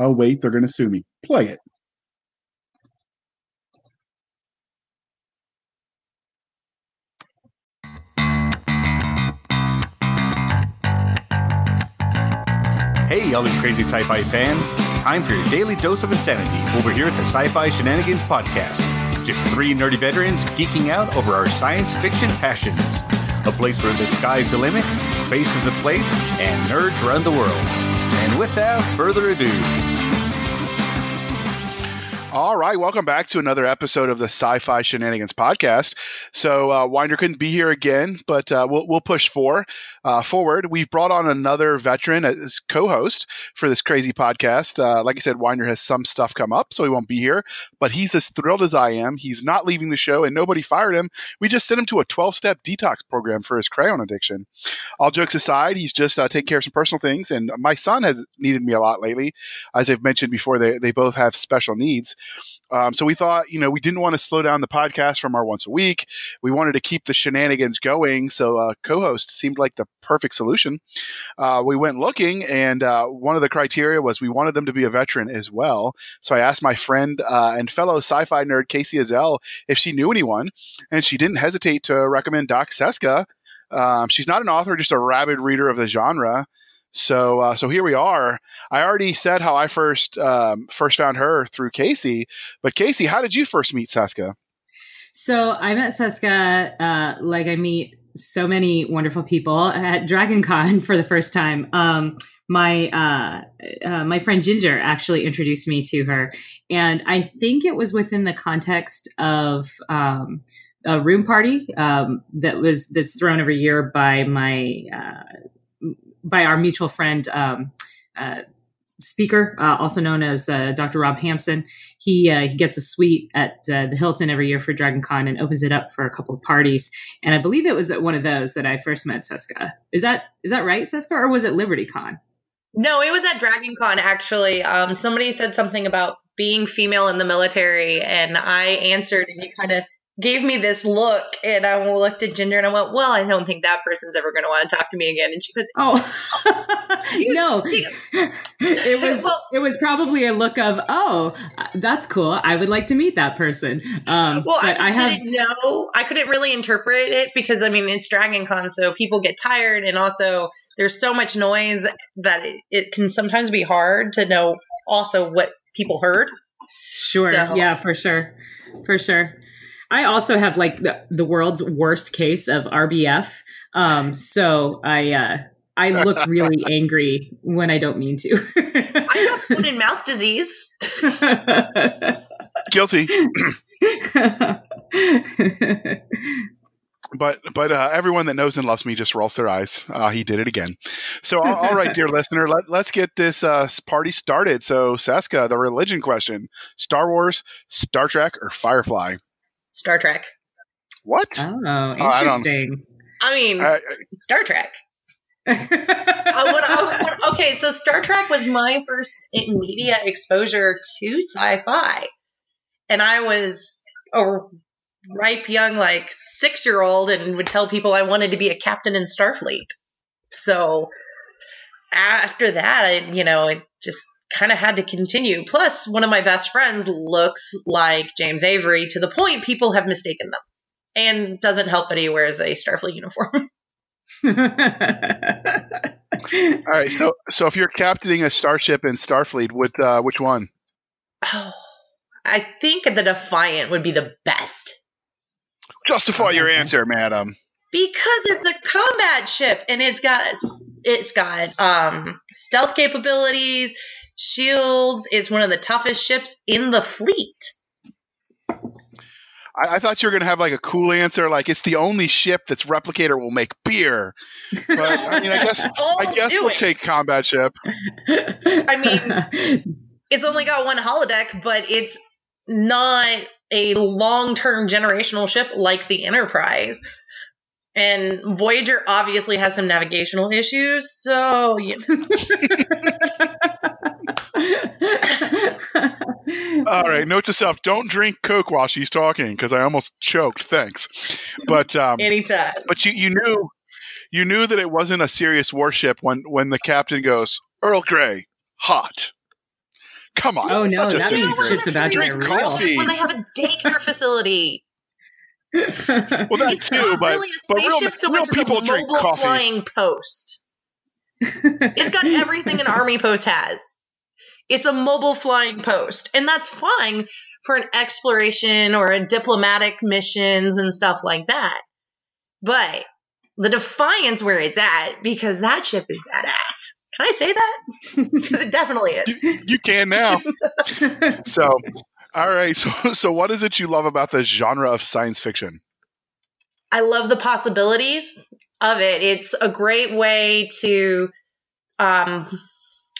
Oh wait, they're going to sue me. Play it. Hey, all you crazy sci fi fans. Time for your daily dose of insanity over here at the Sci Fi Shenanigans Podcast. Just three nerdy veterans geeking out over our science fiction passions. A place where the sky's the limit, space is a place, and nerds run the world. Without further ado, All right, welcome back to another episode of the Sci-Fi Shenanigans podcast. So uh, Winder couldn't be here again, but uh, we'll we'll push for uh, forward. We've brought on another veteran as co-host for this crazy podcast. Uh, like I said, Winder has some stuff come up, so he won't be here. But he's as thrilled as I am. He's not leaving the show, and nobody fired him. We just sent him to a 12-step detox program for his crayon addiction. All jokes aside, he's just uh, taking care of some personal things, and my son has needed me a lot lately. As I've mentioned before, they they both have special needs. Um, so we thought, you know, we didn't want to slow down the podcast from our once a week. We wanted to keep the shenanigans going. So uh, co-host seemed like the perfect solution. Uh, we went looking, and uh, one of the criteria was we wanted them to be a veteran as well. So I asked my friend uh, and fellow sci-fi nerd Kacey Ezell if she knew anyone, and she didn't hesitate to recommend Doc Cisca. Um, she's not an author, just a rabid reader of the genre. So uh, so here we are. I already said how I first um, first found her through Kacey, but Kacey, how did you first meet Cisca? So I met Cisca uh, like I meet so many wonderful people at Dragon Con for the first time. Um, my uh, uh, my friend Ginger actually introduced me to her, and I think it was within the context of um, a room party um, that was that's thrown every year by my uh, by our mutual friend um, uh, speaker, uh, also known as uh, Dr. Rob Hampson. He uh, he gets a suite at uh, the Hilton every year for Dragon Con and opens it up for a couple of parties. And I believe it was at one of those that I first met Cisca. Is that is that right, Cisca, or was it Liberty Con? No, it was at Dragon Con actually. Um, somebody said something about being female in the military, and I answered, and he kind of gave me this look, and I looked at Ginger, and I went, "Well, I don't think that person's ever going to want to talk to me again." And she goes, "Oh, no." it was well, it was probably a look of, "Oh, that's cool. I would like to meet that person." Um, well, I, I have, didn't know. I couldn't really interpret it because I mean it's Dragon Con, so people get tired, and also there's so much noise that it, it can sometimes be hard to know also what people heard. Sure. So. Yeah, for sure. For sure. I also have like the, the world's worst case of RBF. Um, so I uh, I look really angry when I don't mean to. I have foot and mouth disease. Guilty. but but uh, everyone that knows and loves me just rolls their eyes. Uh, he did it again. So all, all right, dear listener, let, let's get this uh, party started. So Cisca, the religion question: Star Wars, Star Trek, or Firefly? Star Trek. What? Oh, interesting. I, I mean, I, Star Trek. uh, when I, when, okay, so Star Trek was my first media exposure to sci-fi, and I was a ripe young, like six-year-old, and would tell people I wanted to be a captain in Starfleet. So after that, I, you know, it just kind of had to continue. Plus, one of my best friends looks like James Avery to the point people have mistaken them. And doesn't help that he wears a Starfleet uniform. All right, so so if you're captaining a starship in Starfleet, what uh, which one? Oh, I think the Defiant would be the best. Justify your answer, madam. Because it's a combat ship and it's got it's got um, stealth capabilities shields. is one of the toughest ships in the fleet. I, I thought you were going to have like a cool answer, like it's the only ship that's replicator will make beer. But I mean, I guess oh, I guess we'll it. take combat ship. I mean, it's only got one holodeck, but it's not a long term generational ship like the Enterprise. And Voyager obviously has some navigational issues, so you know, All right, note to self: don't drink Coke while she's talking because I almost choked. Thanks, but um, anytime. but you you knew you knew that it wasn't a serious warship when when the captain goes Earl Grey hot. Come on, Oh, no, such a that silly means thing. shit's about to Drink get real. coffee. When they have a daycare facility, Well, that it's too, not but really a but real, spaceship so real much a people drink coffee. flying post. It's got everything an army post has. It's a mobile flying post, and that's fine for an exploration or a diplomatic missions and stuff like that. But the Defiance where it's at because that ship is badass. Can I say that? Because it definitely is. You, you can now. so, all right. So, so what is it you love about the genre of science fiction? I love the possibilities of it. It's a great way to um,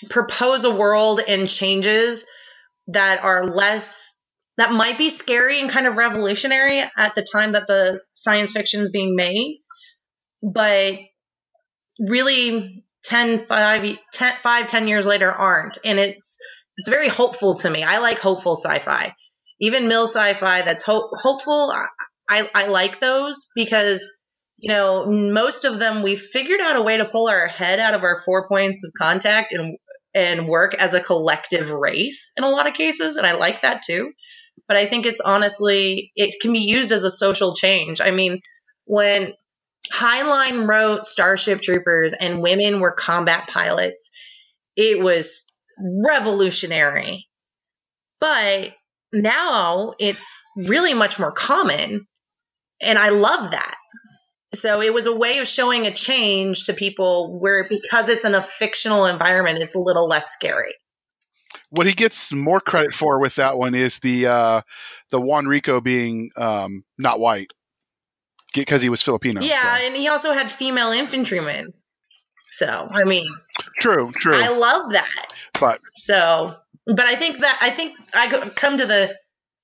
propose a world and changes that are less that might be scary and kind of revolutionary at the time that the science fiction is being made but really 10 5, 10 5 10 years later aren't. And it's it's very hopeful to me. I like hopeful sci-fi. Even mill sci-fi that's ho- hopeful I, I like those because you know most of them we figured out a way to pull our head out of our four points of contact and and work as a collective race in a lot of cases and i like that too. But i think it's honestly it can be used as a social change. I mean when Heinlein wrote starship troopers and women were combat pilots it was revolutionary. But now it's really much more common and I love that. So it was a way of showing a change to people where because it's in a fictional environment, it's a little less scary. What he gets more credit for with that one is the uh, the Juan Rico being um, not white because he was Filipino. yeah, so. and he also had female infantrymen. So I mean, true, true. I love that. but So, but I think that I think I come to the.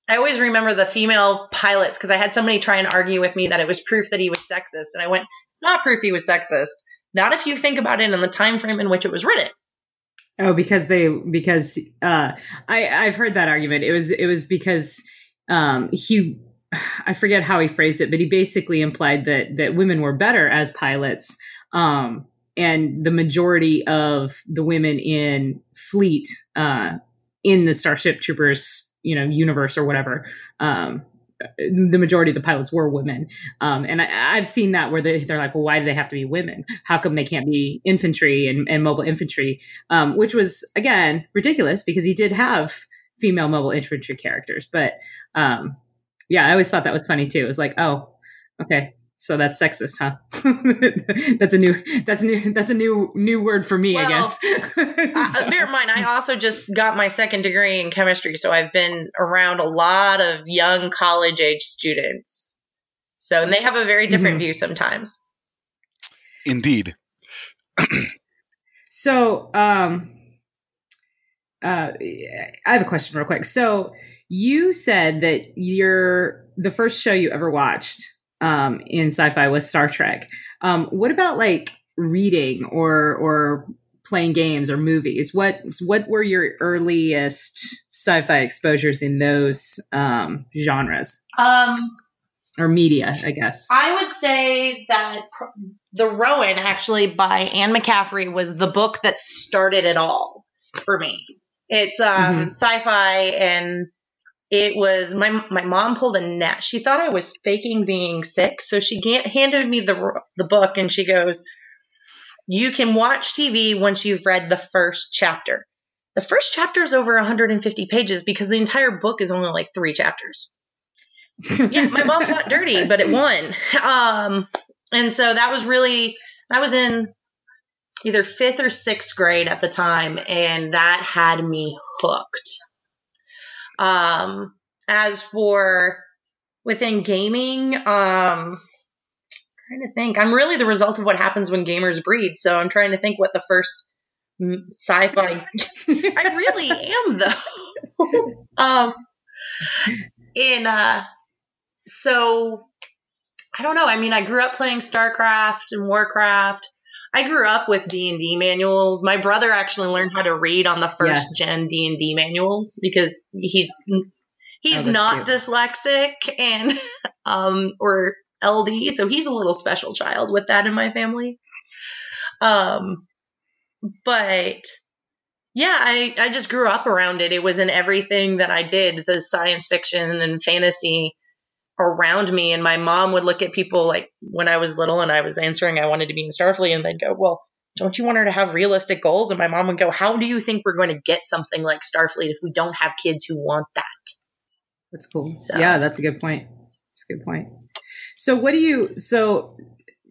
I always remember the female pilots because I had somebody try and argue with me that it was proof that he was sexist, and I went, "It's not proof he was sexist. Not if you think about it in the time frame in which it was written." Oh, because they because uh I I've heard that argument. It was it was because um he I forget how he phrased it, but he basically implied that that women were better as pilots. Um and the majority of the women in fleet uh in the Starship Troopers, you know, universe or whatever, um the majority of the pilots were women. Um, and I, I've seen that where they, they're like, well, why do they have to be women? How come they can't be infantry and, and mobile infantry? um, which was again ridiculous because he did have female mobile infantry characters. But um, yeah, I always thought that was funny too. It was like, oh, okay, so that's sexist, huh? that's a new that's a new that's a new new word for me, I Well, guess. Uh, bear in mind, I also just got my second degree in chemistry, so I've been around a lot of young college age students. So, and they have a very different Mhm. view sometimes. indeed, So, um, uh, I have a question real quick. So, you said that your the first show you ever watched um, in sci-fi was Star Trek. Um, what about like reading or or playing games or movies? What what were your earliest sci-fi exposures in those um, genres Um, or media? I guess. I would say that The Rowan, actually, by Anne McCaffrey, was the book that started it all for me. It's um, Mhm. sci-fi, and it was my my mom pulled a net. She thought I was faking being sick, so she handed me the the book, and she goes, "You can watch TV once you've read the first chapter." The first chapter is over 150 pages because the entire book is only like three chapters yeah, my mom fought dirty, but it won. Um, and so that was really I was in either fifth or sixth grade at the time, and that had me hooked. Um, as for within gaming, um, trying to think. I'm really the result of what happens when gamers breed. So I'm trying to think what the first sci-fi. I really am though. um, in uh, so I don't know. I mean, I grew up playing StarCraft and Warcraft. I grew up with D and D manuals. My brother actually learned how to read on the first yeah. gen D and D manuals because he's he's oh, not cute. dyslexic and um or LD, so he's a little special child with that in my family. Um, but yeah, I, I just grew up around it. It was in everything that I did, the science fiction and fantasy around me. And my mom would look at people like when I was little and I was answering I wanted to be in Starfleet, and they'd go, Well, don't you want her to have realistic goals? And my mom would go, How do you think we're going to get something like Starfleet if we don't have kids who want that? That's cool. So, yeah, that's a good point. That's a good point. So what do you so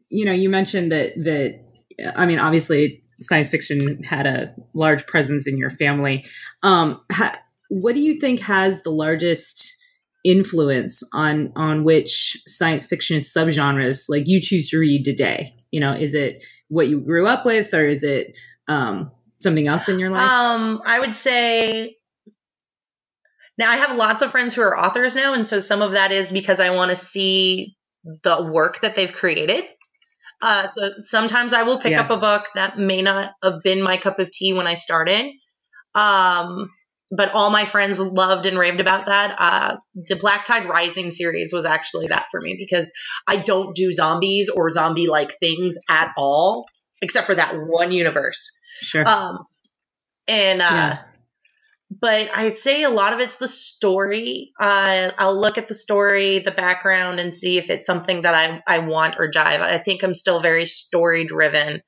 you know, you mentioned that that I mean, obviously science fiction had a large presence in your family. Um, ha, what do you think has the largest influence on on which science fiction subgenres like you choose to read today? You know, is it what you grew up with, or is it um, something else in your life? Um, I would say. Now I have lots of friends who are authors now, and so some of that is because I want to see the work that they've created. Uh, so sometimes I will pick yeah. up a book that may not have been my cup of tea when I started. Um, but all my friends loved and raved about that. Uh, the Black Tide Rising series was actually that for me because I don't do zombies or zombie like things at all, except for that one universe. Sure. Um, and uh, yeah but I'd say a lot of it's the story. Uh, I'll look at the story, the background, and see if it's something that I, I want or jive. I think I'm still very story driven,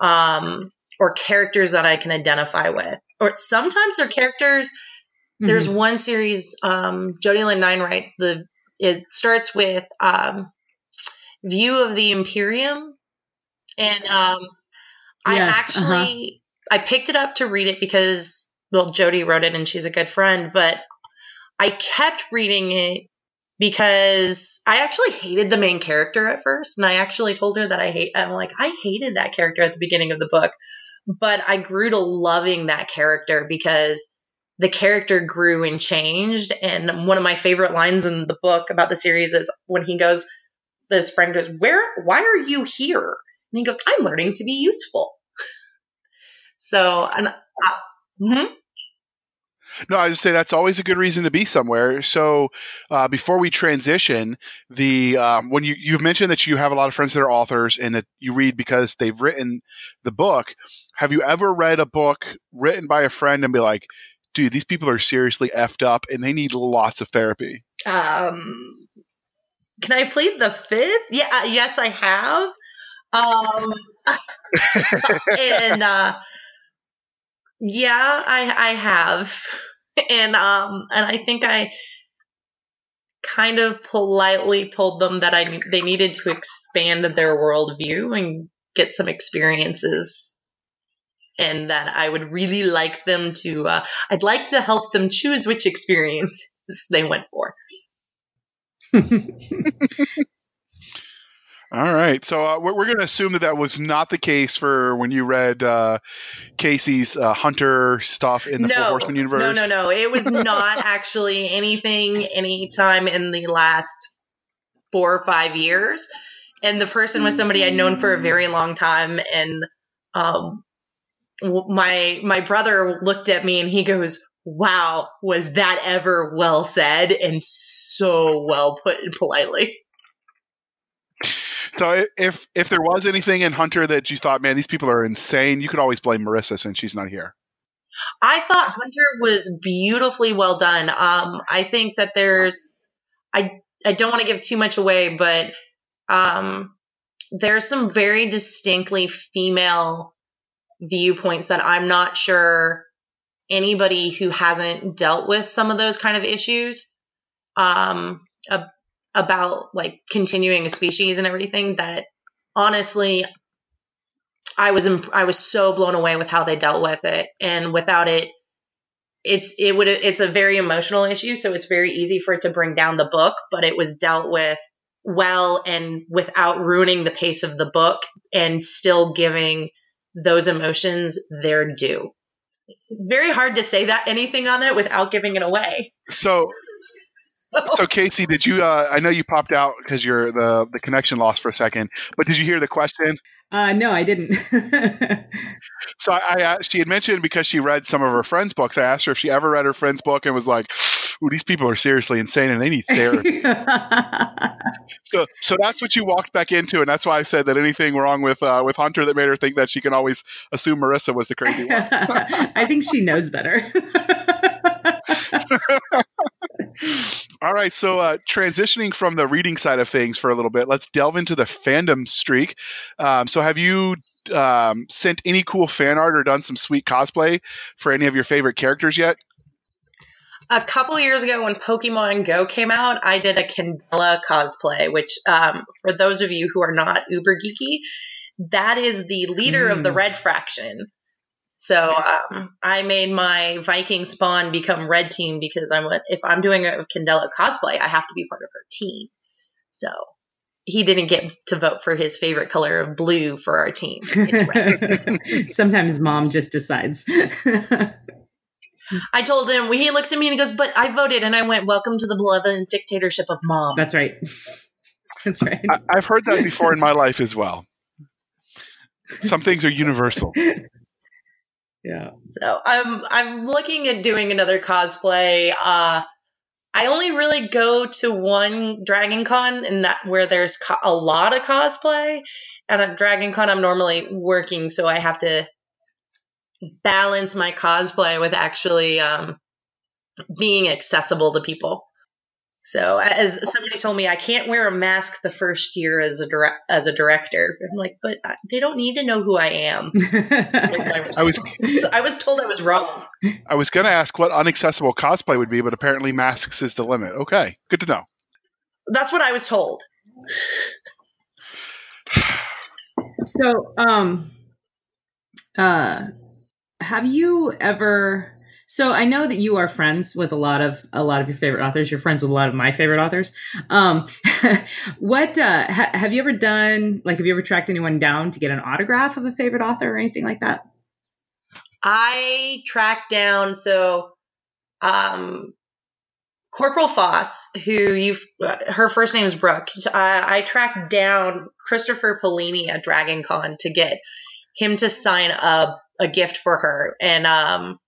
um, or characters that I can identify with. Or sometimes they're characters. Mm-hmm. There's one series, um, Jody Lynn Nye writes the. It starts with um, view of the Imperium, and um, I yes, actually uh-huh. I picked it up to read it because well, Jody wrote it and she's a good friend, but I kept reading it because I actually hated the main character at first. And I actually told her that I hate, I'm like, I hated that character at the beginning of the book. But I grew to loving that character because the character grew and changed. And one of my favorite lines in the book about the series is when he goes, this friend goes, Where, why are you here? And he goes, I'm learning to be useful. so, and I, Mm-hmm. No, I just say that's always a good reason to be somewhere. So, uh, before we transition, the um, when you you've mentioned that you have a lot of friends that are authors and that you read because they've written the book. Have you ever read a book written by a friend and be like, "Dude, these people are seriously effed up and they need lots of therapy"? Um, can I plead the fifth? Yeah, uh, yes, I have. Um, and uh, yeah, I I have. And um and I think I kind of politely told them that I they needed to expand their worldview and get some experiences and that I would really like them to uh, I'd like to help them choose which experiences they went for. All right. So uh, we're, we're going to assume that that was not the case for when you read uh, Kacey's uh, Hunter stuff in the no, Four Horsemen universe. No, no, no. It was not actually anything anytime in the last four or five years. And the person was somebody I'd known for a very long time. And um, my my brother looked at me and he goes, "Wow, was that ever well said and so well put politely." So if if there was anything in Hunter that you thought, man, these people are insane, you could always blame Marisa since she's not here. I thought Hunter was beautifully well done. Um, I think that there's, I I don't want to give too much away, but um, there's some very distinctly female viewpoints that I'm not sure anybody who hasn't dealt with some of those kind of issues um, about like continuing a species and everything that honestly I was imp- I was so blown away with how they dealt with it and without it it's it would it's a very emotional issue, so it's very easy for it to bring down the book, but it was dealt with well and without ruining the pace of the book and still giving those emotions their due. It's very hard to say that anything on it without giving it away. So so Kacey, did you? Uh, I know you popped out because you're the the connection lost for a second, but did you hear the question? Uh, no, I didn't. so I, I asked, she had mentioned because she read some of her friends' books. I asked her if she ever read her friend's book and was like, "Ooh, these people are seriously insane and they need therapy." so, so that's what you walked back into, and that's why I said that anything wrong with uh, with Hunter that made her think that she can always assume Marisa was the crazy one. I think she knows better. All right, so uh, transitioning from the reading side of things for a little bit, let's delve into the fandom streak. Um, so, have you um, sent any cool fan art or done some sweet cosplay for any of your favorite characters yet? A couple years ago, when Pokemon Go came out, I did a Candela cosplay, which, um, for those of you who are not uber geeky, that is the leader mm. of the Red Fraction. So um, I made my Viking spawn become red team because I'm if I'm doing a Candela cosplay, I have to be part of her team. So he didn't get to vote for his favorite color of blue for our team. It's red. Sometimes mom just decides. I told him he looks at me and he goes, "But I voted," and I went, "Welcome to the benevolent dictatorship of mom." That's right. That's right. I, I've heard that before in my life as well. Some things are universal. Yeah. So I'm I'm looking at doing another cosplay. Uh, I only really go to one Dragon Con, and that where there's co- a lot of cosplay. And at Dragon Con, I'm normally working, so I have to balance my cosplay with actually um, being accessible to people. So as somebody told me, I can't wear a mask the first year as a direct, as a director. I'm like, but they don't need to know who I am. I was I was told I was wrong. I was going to ask what unaccessible cosplay would be, but apparently masks is the limit. Okay, good to know. That's what I was told. so, um, uh, have you ever? So I know that you are friends with a lot of a lot of your favorite authors. You're friends with a lot of my favorite authors. Um, what uh, ha- have you ever done? Like, have you ever tracked anyone down to get an autograph of a favorite author or anything like that? I tracked down so um, Corporal Foss, who you've uh, her first name is Brooke. I, I tracked down Christopher Paolini at Dragon Con to get him to sign a a gift for her, and um,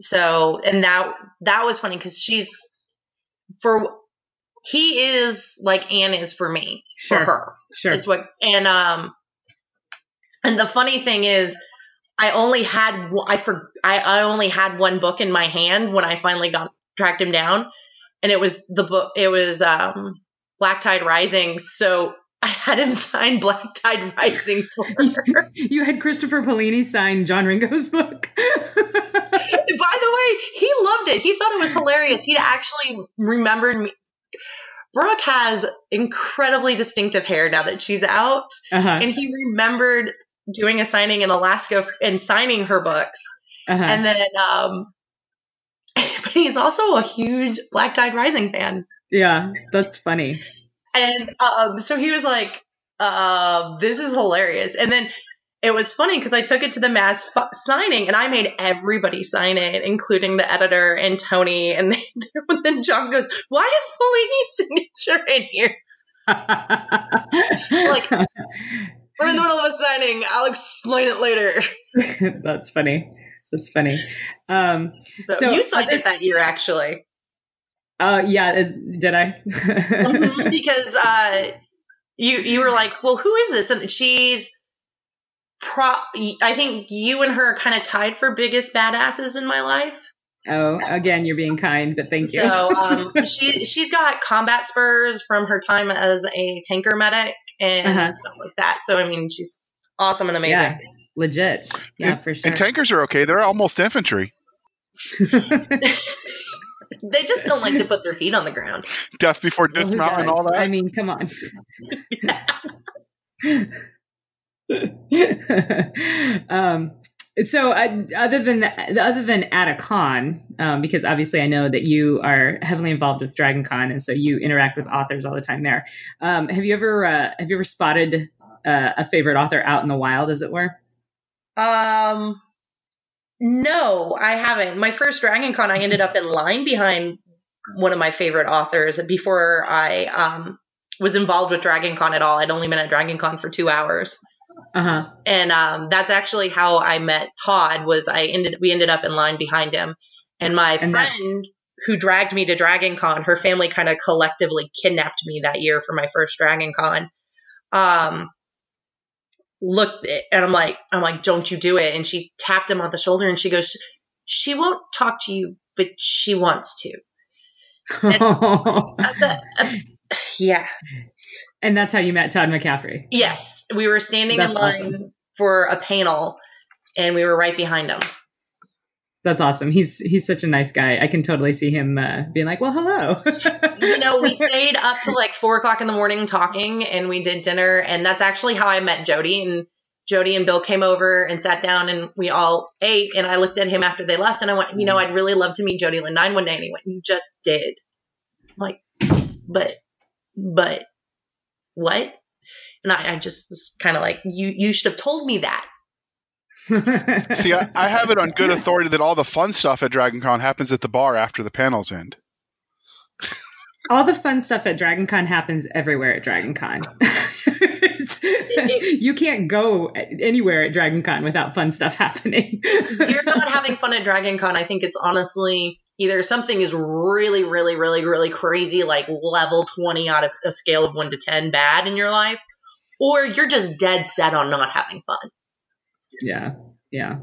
so, and that that was funny because she's for he is like Anne is for me sure. for her. Sure, it's what and um and the funny thing is. I only had I for I, I only had one book in my hand when I finally got tracked him down, and it was the book. It was um, Black Tide Rising. So I had him sign Black Tide Rising for her. you had Christopher Paolini sign John Ringo's book. By the way, he loved it. He thought it was hilarious. He actually remembered me. Brooke has incredibly distinctive hair now that she's out, uh-huh. and he remembered doing a signing in Alaska and signing her books. Uh-huh. And then, um, but he's also a huge Black Tide Rising fan. Yeah, that's funny. And um, so he was like, uh, "This is hilarious." And then it was funny because I took it to the mass f- signing and I made everybody sign it, including the editor and Tony. And they, then John goes, "Why is Paolini's signature in here?" like we're in the middle of a signing. I'll explain it later. That's funny. That's funny. Um, so, so, you signed it that year, actually. Uh, yeah. Is, did I? mm-hmm, because uh, you you were like, well, who is this? And she's pro I think you and her are kind of tied for biggest badasses in my life. Oh, again, you're being kind, but thank you. So, um, she she's got combat spurs from her time as a tanker medic and uh-huh. stuff like that. So, I mean, she's awesome and amazing. Yeah, legit. Yeah, and, for sure. And tankers are okay. They're almost infantry. they just don't like to put their feet on the ground. Death before dismount well, and all that. I mean, come on. um, so uh, other than other than at a con, um, because obviously I know that you are heavily involved with Dragon Con, and so you interact with authors all the time there. Um, have you ever uh, have you ever spotted uh, a favorite author out in the wild, as it were? Um, no, I haven't. My first Dragon Con, I ended up in line behind one of my favorite authors before I um, was involved with Dragon Con at all. I'd only been at Dragon Con for two hours. Uh-huh. And um, that's actually how I met Todd. Was I ended we ended up in line behind him, and my And friend who dragged me to Dragon Con, her family kind of collectively kidnapped me that year for my first Dragon Con. Um, looked at and I'm like, I'm like, don't you do it? And she tapped him on the shoulder and she goes, she won't talk to you, but she wants to. Uh, but, uh, yeah, and that's how you met Todd McCaffrey. Yes, we were standing That's in line awesome. for a panel, and we were right behind him. That's awesome. He's he's such a nice guy. I can totally see him uh, being like, "Well, hello." You know, we stayed up to like four o'clock in the morning talking, and we did dinner, and that's actually how I met Jody. And Jody and Bill came over and sat down, and we all ate. And I looked at him after they left, and I went, "You know, I'd really love to meet Jody Lynn Nye one day." And he went, "You just did." I'm like, but, but, what? And I, I just kind of like, "You, you should have told me that." See, I, I have it on good authority that all the fun stuff at Dragon Con happens at the bar after the panels end. All the fun stuff at Dragon Con happens everywhere at Dragon Con. You can't go anywhere at Dragon Con without fun stuff happening. you're not having fun at Dragon Con, I think it's honestly either something is really, really, really, really crazy, like level 20 out of a scale of 1 to 10 bad in your life, or you're just dead set on not having fun. Yeah, yeah.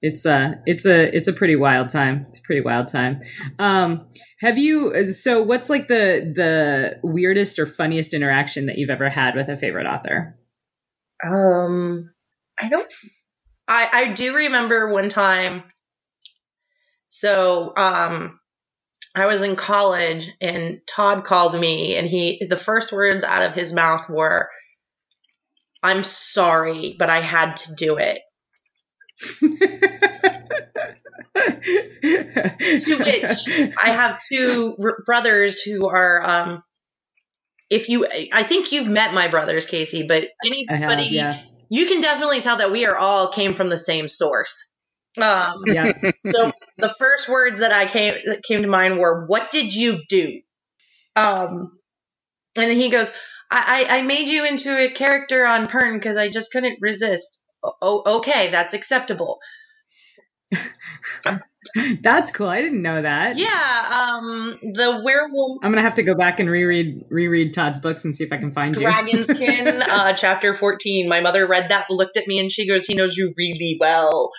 It's a it's a it's a pretty wild time. It's a pretty wild time. Um, have you? So, what's like the the weirdest or funniest interaction that you've ever had with a favorite author? Um, I don't. I I do remember one time. So, um, I was in college and Todd called me, and he the first words out of his mouth were, "I'm sorry, but I had to do it." to which I have two r- brothers who are. Um, if you, I think you've met my brothers, Kacey, but I have, anybody, yeah, you can definitely tell that we are all came from the same source. Um, yeah. so the first words that I came that came to mind were, "What did you do?" Um, and then he goes, "I I, made you into a character on Pern because I just couldn't resist." Oh, okay, that's acceptable. That's cool. I didn't know that. Yeah, um, the werewolf I'm gonna have to go back and reread reread Todd's books and see if I can find you. Dragonskin, uh, chapter 14. My mother read that, looked at me, and she goes, He knows you really well.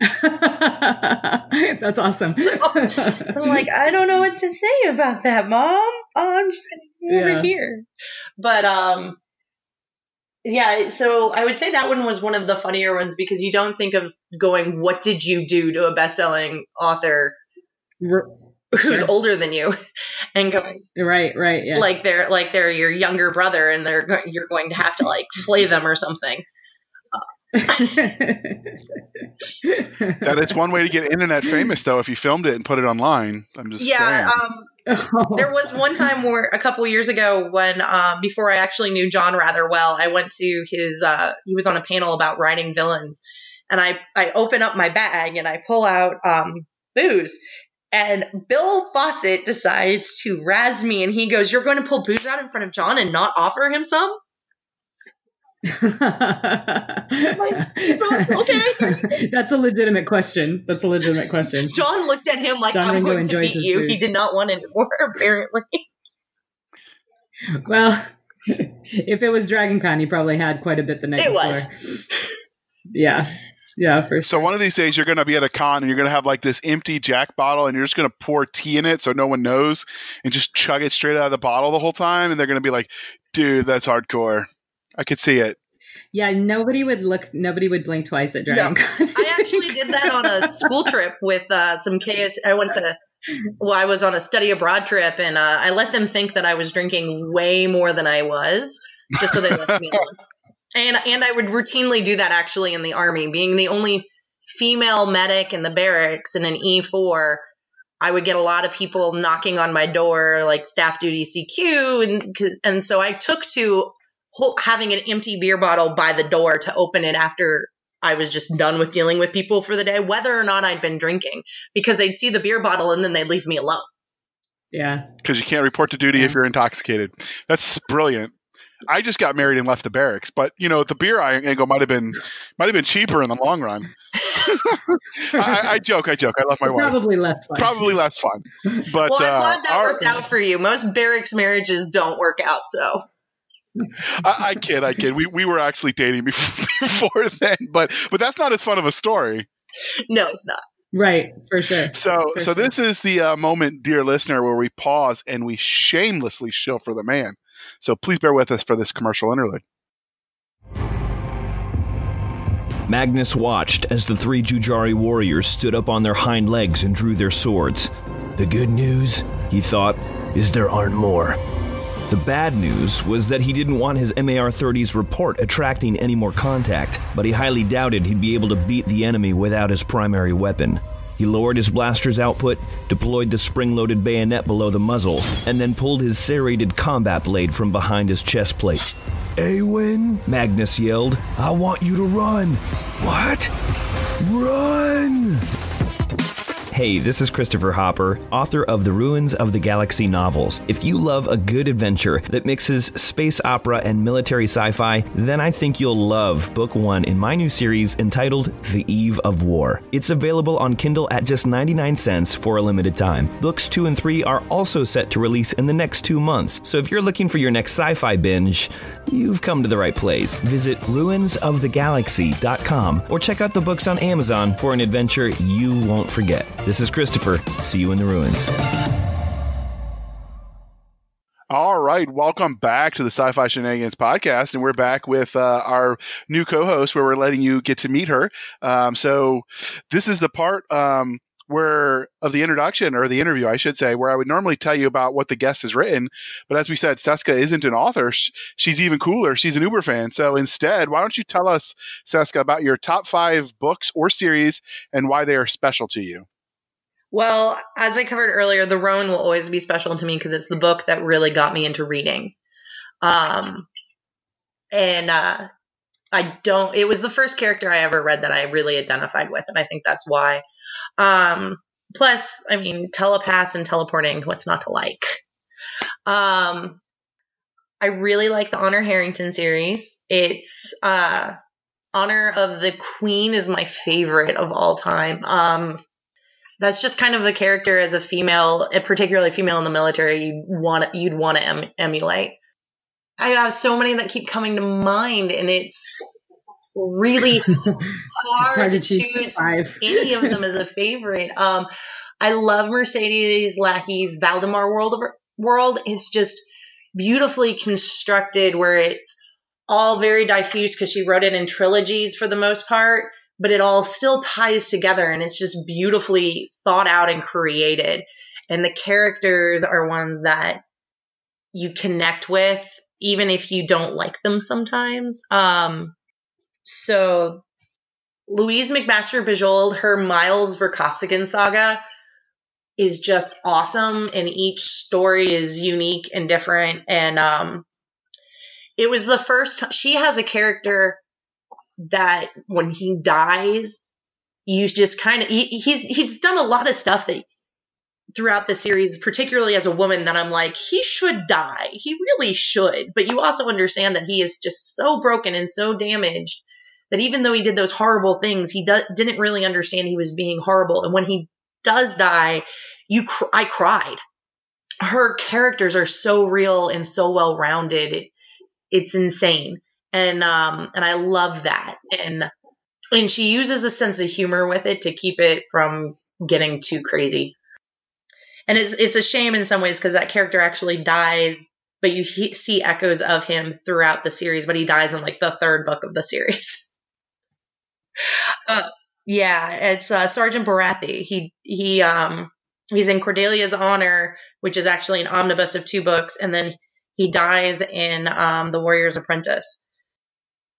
That's awesome. I'm like, I don't know what to say about that, mom. Oh, I'm just going to go Yeah. over here. But, um, yeah, so I would say that one was one of the funnier ones because you don't think of going, What did you do to a best selling author R- who's Sure. older than you and going, right, right, yeah. like they're like they're your younger brother and they're go- you're going to have to like flay them or something. that it's one way to get internet famous, though, if you filmed it and put it online. I'm just Yeah, saying. um, there was one time where a couple years ago when um, before I actually knew John rather well, I went to his. Uh, he was on a panel about writing villains, and I I open up my bag and I pull out um, booze. And Bill Fawcett decides to razz me, and he goes, "You're going to pull booze out in front of John and not offer him some?" Okay. That's a legitimate question. That's a legitimate question. John looked at him like, John "I'm Ringo going to enjoys beat his you." He did not want any more, apparently. Well, if it was Dragon Con, he probably had quite a bit the night It before. was. Yeah. Yeah, for sure. So one of these days you're going to be at a con and you're going to have like this empty Jack bottle and you're just going to pour tea in it so no one knows and just chug it straight out of the bottle the whole time and they're going to be like, "Dude, that's hardcore." I could see it. Yeah, nobody would look. Nobody would blink twice at Dragon Con. I actually did that on a school trip with uh, some KS. I went to, well, I was on a study abroad trip, and uh, I let them think that I was drinking way more than I was, just so they left me alone. And and I would routinely do that actually in the army, being the only female medic in the barracks in an E4, I would get a lot of people knocking on my door, like staff duty CQ, and and so I took to having an empty beer bottle by the door to open it after I was just done with dealing with people for the day, whether or not I'd been drinking, because they'd see the beer bottle and then they'd leave me alone. Yeah. Because you can't report to duty yeah. if you're intoxicated. That's brilliant. I just got married and left the barracks, but you know the beer angle might have been might have been cheaper in the long run. I, I, joke, I joke. I love my wife. Probably less fun. Probably less fun. But well, I'm glad that uh, worked our, out for you. Most barracks marriages don't work out, so. I, I kid, I kid. We we were actually dating before, before then, but but that's not as fun of a story. No, it's not. Right, for sure. So, for so sure. this is the uh, moment, dear listener, where we pause and we shamelessly shill for the man. So, please bear with us for this commercial interlude. Magnus watched as the three Jujari warriors stood up on their hind legs and drew their swords. The good news, he thought, is there aren't more. The bad news was that he didn't want his MAR 30's report attracting any more contact, but he highly doubted he'd be able to beat the enemy without his primary weapon. He lowered his blaster's output, deployed the spring loaded bayonet below the muzzle, and then pulled his serrated combat blade from behind his chest plate. Awen, Magnus yelled, I want you to run. What? Run! Hey, this is Christopher Hopper, author of the Ruins of the Galaxy novels. If you love a good adventure that mixes space opera and military sci fi, then I think you'll love Book One in my new series entitled The Eve of War. It's available on Kindle at just 99 cents for a limited time. Books 2 and 3 are also set to release in the next two months, so if you're looking for your next sci fi binge, you've come to the right place. Visit ruinsofthegalaxy.com or check out the books on Amazon for an adventure you won't forget. This is Christopher. See you in the ruins. All right, welcome back to the Sci-Fi Shenanigans podcast, and we're back with uh, our new co-host, where we're letting you get to meet her. Um, so, this is the part um, where of the introduction or the interview, I should say, where I would normally tell you about what the guest has written. But as we said, Cisca isn't an author. She's even cooler. She's an Uber fan. So instead, why don't you tell us, Cisca, about your top five books or series and why they are special to you? Well, as I covered earlier, The Rowan will always be special to me because it's the book that really got me into reading. Um, and uh, I don't, it was the first character I ever read that I really identified with. And I think that's why. Um, plus, I mean, telepaths and teleporting, what's not to like? Um, I really like the Honor Harrington series. It's, uh, Honor of the Queen is my favorite of all time. Um, that's just kind of the character as a female, particularly female in the military, you want you'd want to em- emulate. I have so many that keep coming to mind, and it's really hard, it's hard, to, to choose any of them as a favorite. Um, I love Mercedes Lackey's Valdemar World. Of, World. It's just beautifully constructed, where it's all very diffuse because she wrote it in trilogies for the most part but it all still ties together and it's just beautifully thought out and created. And the characters are ones that you connect with, even if you don't like them sometimes. Um, so Lois McMaster Bujold, her Miles Vorkosigan saga is just awesome, and each story is unique and different. And um, it was the first. She has a character that when he dies, you just kind of he, he's he's done a lot of stuff that throughout the series, particularly as a woman, that I'm like he should die. He really should. But you also understand that he is just so broken and so damaged that even though he did those horrible things, he do- didn't really understand he was being horrible. And when he does die, you cr- I cried. Her characters are so real and so well rounded. It, it's insane and um and I love that and and she uses a sense of humor with it to keep it from getting too crazy. And it's it's a shame in some ways because that character actually dies, but you he- see echoes of him throughout the series. But he dies in like the third book of the series. uh, yeah, it's uh, Sergeant Baratheon. He he um he's in Cordelia's Honor, which is actually an omnibus of two books, and then he dies in um, The Warrior's Apprentice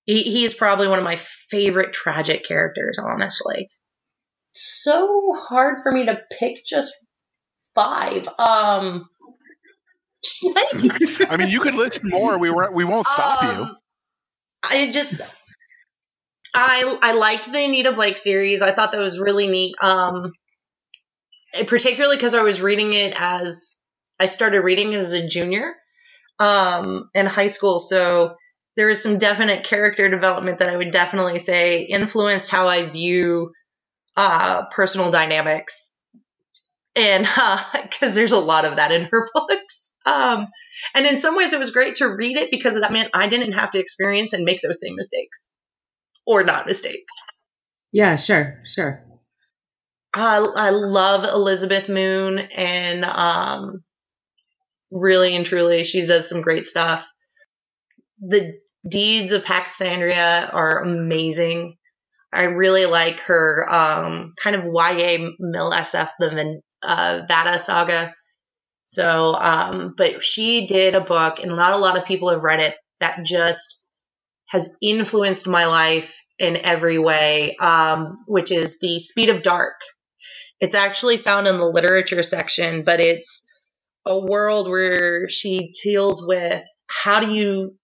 he, he is probably one of my favorite tragic characters, honestly. so hard for me to pick just five. Um, I mean, you could list more. We were we won't stop um, you. I just I I liked the Anita Blake series. I thought that was really neat. Um, particularly because I was reading it as I started reading it as a junior um, in high school. So there is some definite character development that I would definitely say influenced how I view uh, personal dynamics. And because uh, there's a lot of that in her books. Um, and in some ways, it was great to read it because that meant I didn't have to experience and make those same mistakes or not mistakes. Yeah, sure, sure. I, I love Elizabeth Moon and um, really and truly, she does some great stuff. The deeds of Paksenarrion are amazing. I really like her um, kind of YA mill SF, the uh, Vatta saga. So, um, but she did a book, and not a lot of people have read it, that just has influenced my life in every way, um, which is The Speed of Dark. It's actually found in the literature section, but it's a world where she deals with how do you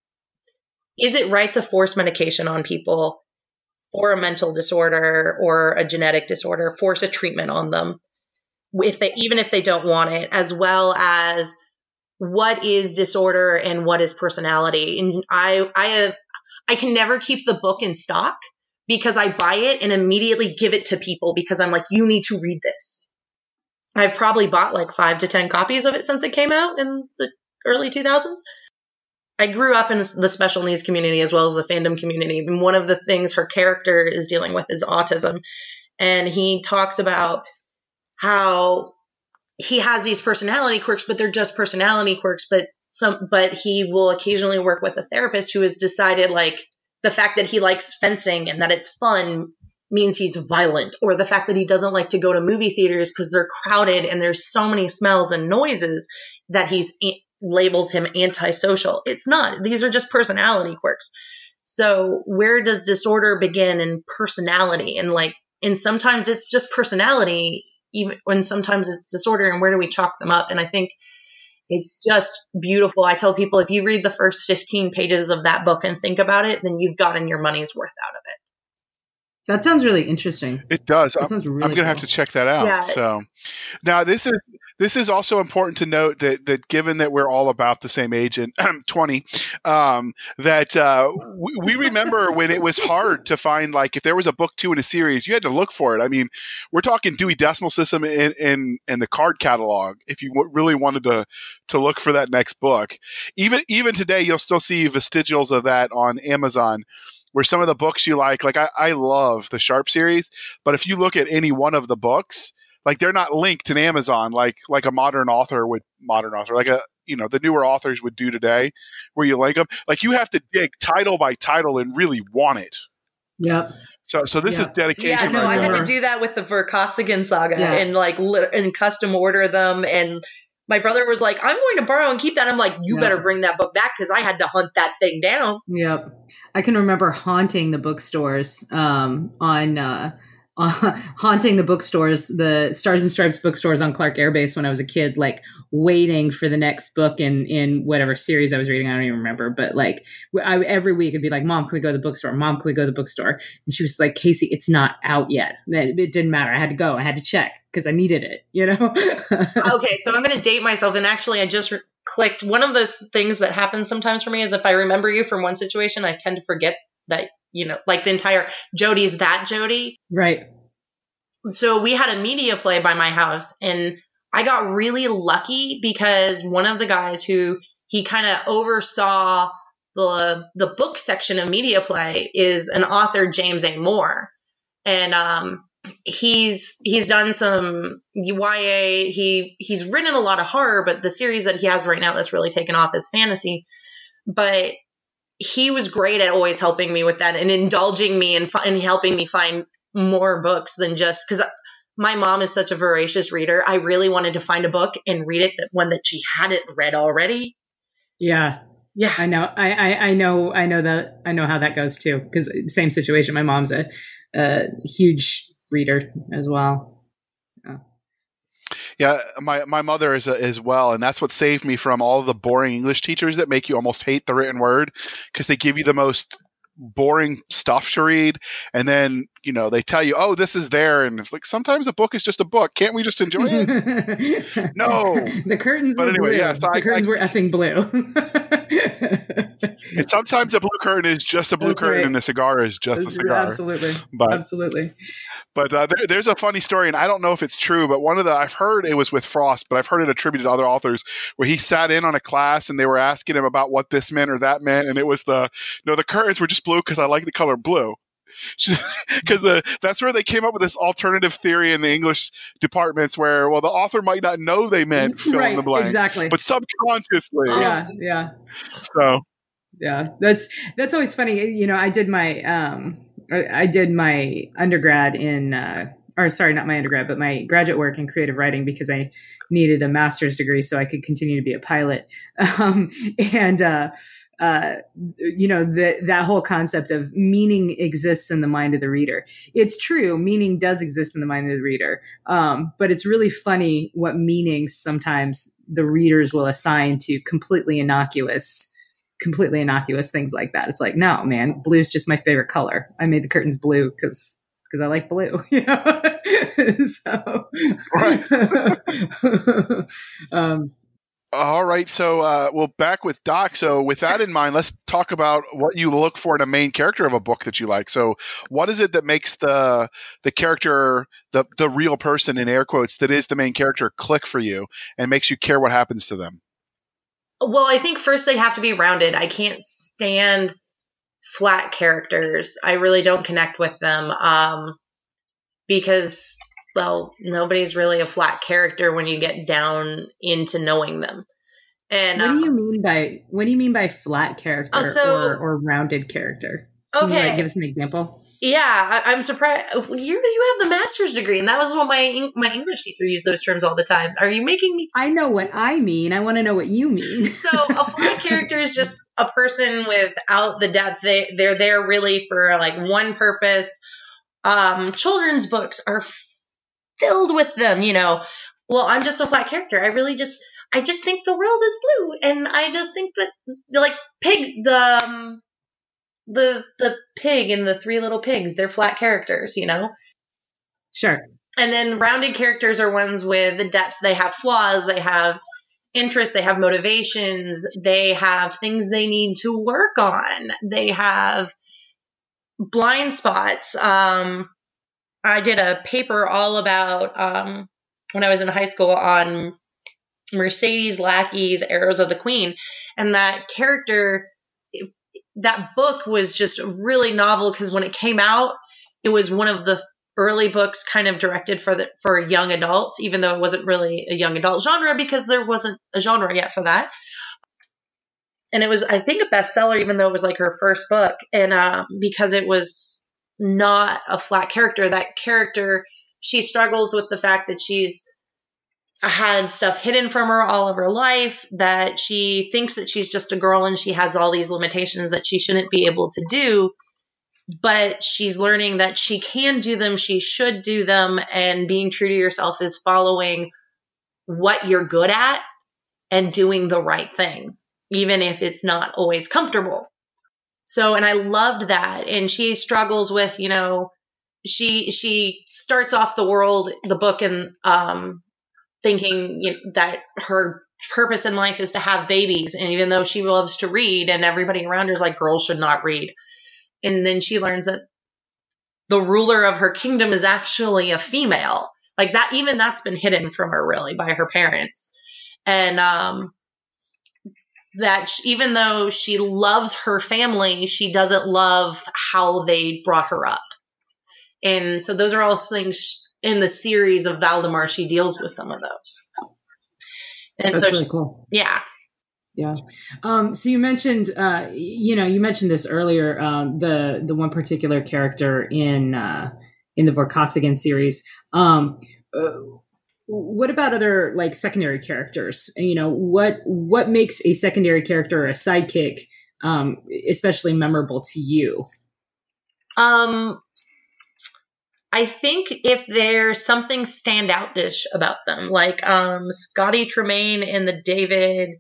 is it right to force medication on people for a mental disorder or a genetic disorder force a treatment on them if they even if they don't want it as well as what is disorder and what is personality and i i have i can never keep the book in stock because i buy it and immediately give it to people because i'm like you need to read this I've probably bought like five to 10 copies of it since it came out in the early 2000s. I grew up in the special needs community as well as the fandom community. And one of the things her character is dealing with is autism. And he talks about how he has these personality quirks, but they're just personality quirks. But some, but he will occasionally work with a therapist who has decided like the fact that he likes fencing and that it's fun means he's violent or the fact that he doesn't like to go to movie theaters because they're crowded and there's so many smells and noises that he's eh, labels him antisocial. It's not. These are just personality quirks. So where does disorder begin in personality? And like, and sometimes it's just personality, even when sometimes it's disorder. And where do we chalk them up? And I think it's just beautiful. I tell people if you read the first 15 pages of that book and think about it, then you've gotten your money's worth out of it. That sounds really interesting. It does. That I'm, really I'm going to cool. have to check that out. Yeah. So now this is this is also important to note that that given that we're all about the same age and 20, um, that uh, we, we, remember when it was hard to find like if there was a book two in a series, you had to look for it. I mean, we're talking Dewey Decimal System in in, in the card catalog if you w- really wanted to to look for that next book. Even even today, you'll still see vestigials of that on Amazon where some of the books you like, like I, I love the Sharpe series, but if you look at any one of the books, like they're not linked in Amazon like like a modern author would modern author like a you know the newer authors would do today, where you link them. Like you have to dig title by title and really want it. Yep. So, so this yeah. is dedication. Yeah, no, I had to do that with the Vorkosigan saga yeah. and like li- and custom order them and my brother was like, I'm going to borrow and keep that. I'm like, you better bring that book back because I had to hunt that thing down. Yep. I can remember haunting the bookstores um, on uh, uh, haunting the bookstores, the Stars and Stripes bookstores on Clark Air Base when I was a kid, like waiting for the next book in in whatever series I was reading. I don't even remember, but like I, every week I'd be like, "Mom, can we go to the bookstore? Mom, can we go to the bookstore?" And she was like, "Kacey, it's not out yet." It, didn't matter. I had to go. I had to check because I needed it. You know. okay, so I'm going to date myself, and actually, I just re- clicked. One of those things that happens sometimes for me is if I remember you from one situation, I tend to forget that you know, like the entire Jody's that Jody. Right. So we had a media play by my house and I got really lucky because one of the guys who he kind of oversaw the the book section of media play is an author James A. Moore. And um he's he's done some YA. He he's written a lot of horror, but the series that he has right now that's really taken off is fantasy. But he was great at always helping me with that and indulging me and, and helping me find more books than just because my mom is such a voracious reader. I really wanted to find a book and read it, that one that she hadn't read already. Yeah. Yeah. I know. I, I, I know. I know that. I know how that goes too. Because same situation. My mom's a, a huge reader as well. Yeah. My, my mother is uh, as well, and that's what saved me from all the boring English teachers that make you almost hate the written word because they give you the most boring stuff to read and then you know they tell you oh this is there and it's like sometimes a book is just a book. Can't we just enjoy it? No. The curtains but anyway yeah, so the I, curtains I, were effing blue and sometimes a blue curtain is just a blue curtain and a cigar is just a cigar. Absolutely. But absolutely. but uh, there, there's a funny story and i don't know if it's true but one of the i've heard it was with frost but i've heard it attributed to other authors where he sat in on a class and they were asking him about what this meant or that meant and it was the no the curtains were just blue because i like the color blue. Because that's where they came up with this alternative theory in the English departments, where well, the author might not know they meant fill right, in the blank, exactly, but subconsciously, yeah, yeah. So, yeah, that's that's always funny. You know, I did my um, I did my undergrad in. Uh, or sorry, not my undergrad, but my graduate work in creative writing because I needed a master's degree so I could continue to be a pilot. Um, and uh, uh, you know that that whole concept of meaning exists in the mind of the reader. It's true, meaning does exist in the mind of the reader, um, but it's really funny what meanings sometimes the readers will assign to completely innocuous completely innocuous things like that. It's like, no, man, blue is just my favorite color. I made the curtains blue because because I like blue, you know. so, right. um, all right, so uh, well, back with Doc. So, with that in mind, let's talk about what you look for in a main character of a book that you like. So, what is it that makes the the character, the the real person in air quotes, that is the main character, click for you and makes you care what happens to them? Well, I think first they have to be rounded. I can't stand flat characters. I really don't connect with them um, because well, nobody's really a flat character when you get down into knowing them. And what do you um, mean by what do you mean by flat character oh, so, or, or rounded character? Okay, like, give us an example. Yeah, I, am surprised. You you have the master's degree, and that was what my my English teacher used those terms all the time. Are you making me? I know what I mean. I want to know what you mean. so a flat character is just a person without the depth. They they're there really for like one purpose. Um, children's books are filled with them, you know. Well, I'm just a flat character. I really just I just think the world is blue and I just think that like pig the um, the the pig and the three little pigs, they're flat characters, you know. Sure. And then rounded characters are ones with depth. They have flaws, they have interests, they have motivations, they have things they need to work on. They have blind spots. Um I did a paper all about um, when I was in high school on Mercedes Lackey's Arrows of the Queen, and that character, that book was just really novel because when it came out, it was one of the early books kind of directed for the for young adults, even though it wasn't really a young adult genre because there wasn't a genre yet for that. And it was, I think, a bestseller, even though it was like her first book, and uh, because it was not a flat character. That character, she struggles with the fact that she's had stuff hidden from her all of her life, that she thinks that she's just a girl and she has all these limitations that she shouldn't be able to do. But she's learning that she can do them, she should do them, and being true to yourself is following what you're good at and doing the right thing, even if it's not always comfortable. So, and I loved that. And she struggles with, you know, she she starts off the world, the book, and um, thinking you know, that her purpose in life is to have babies. And even though she loves to read, and everybody around her is like, girls should not read. And then she learns that the ruler of her kingdom is actually a female. Like that, even that's been hidden from her really by her parents. And um, that even though she loves her family, she doesn't love how they brought her up. And so those are all things in the series of Valdemar. She deals with some of those. And That's so really she, cool. Yeah. Yeah. Um, so you mentioned, uh, you know, you mentioned this earlier, um, the, the one particular character in, uh, in the Vorkosigan series. Um, uh, what about other like secondary characters you know what what makes a secondary character or a sidekick um especially memorable to you um I think if there's something standoutish about them, like um, Scotty Tremaine in the David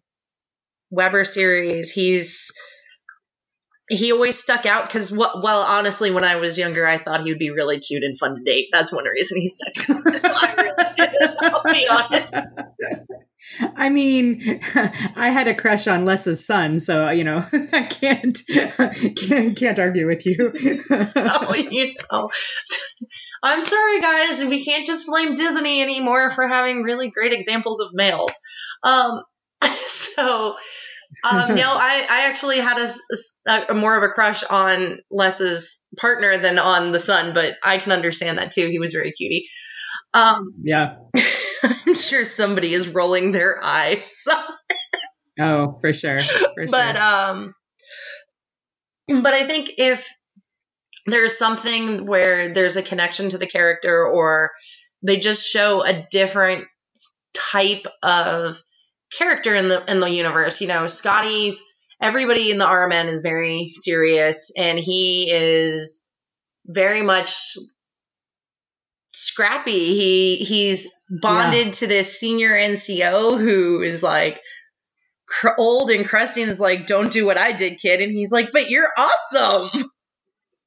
Weber series, he's he always stuck out because well honestly when i was younger i thought he would be really cute and fun to date. That's one reason he stuck out. I really did i'll be honest I mean, I had a crush on Lessa's son, so you know I can't can't, can't argue with you. so you know, I'm sorry, guys. We can't just blame Disney anymore for having really great examples of males. Um, so um, no, I, I actually had a, a, more of a crush on Lessa's partner than on the son, but I can understand that too. He was very cutie. Um, yeah. I'm sure somebody is rolling their eyes. oh, for sure. For but sure. um, but I think if there's something where there's a connection to the character, or they just show a different type of character in the in the universe. You know, Scotty's everybody in the RMN is very serious, and he is very much scrappy. He he's bonded yeah. to this senior NCO who is like cr- old and crusty and is like, "Don't do what I did, kid." And he's like, "But you're awesome."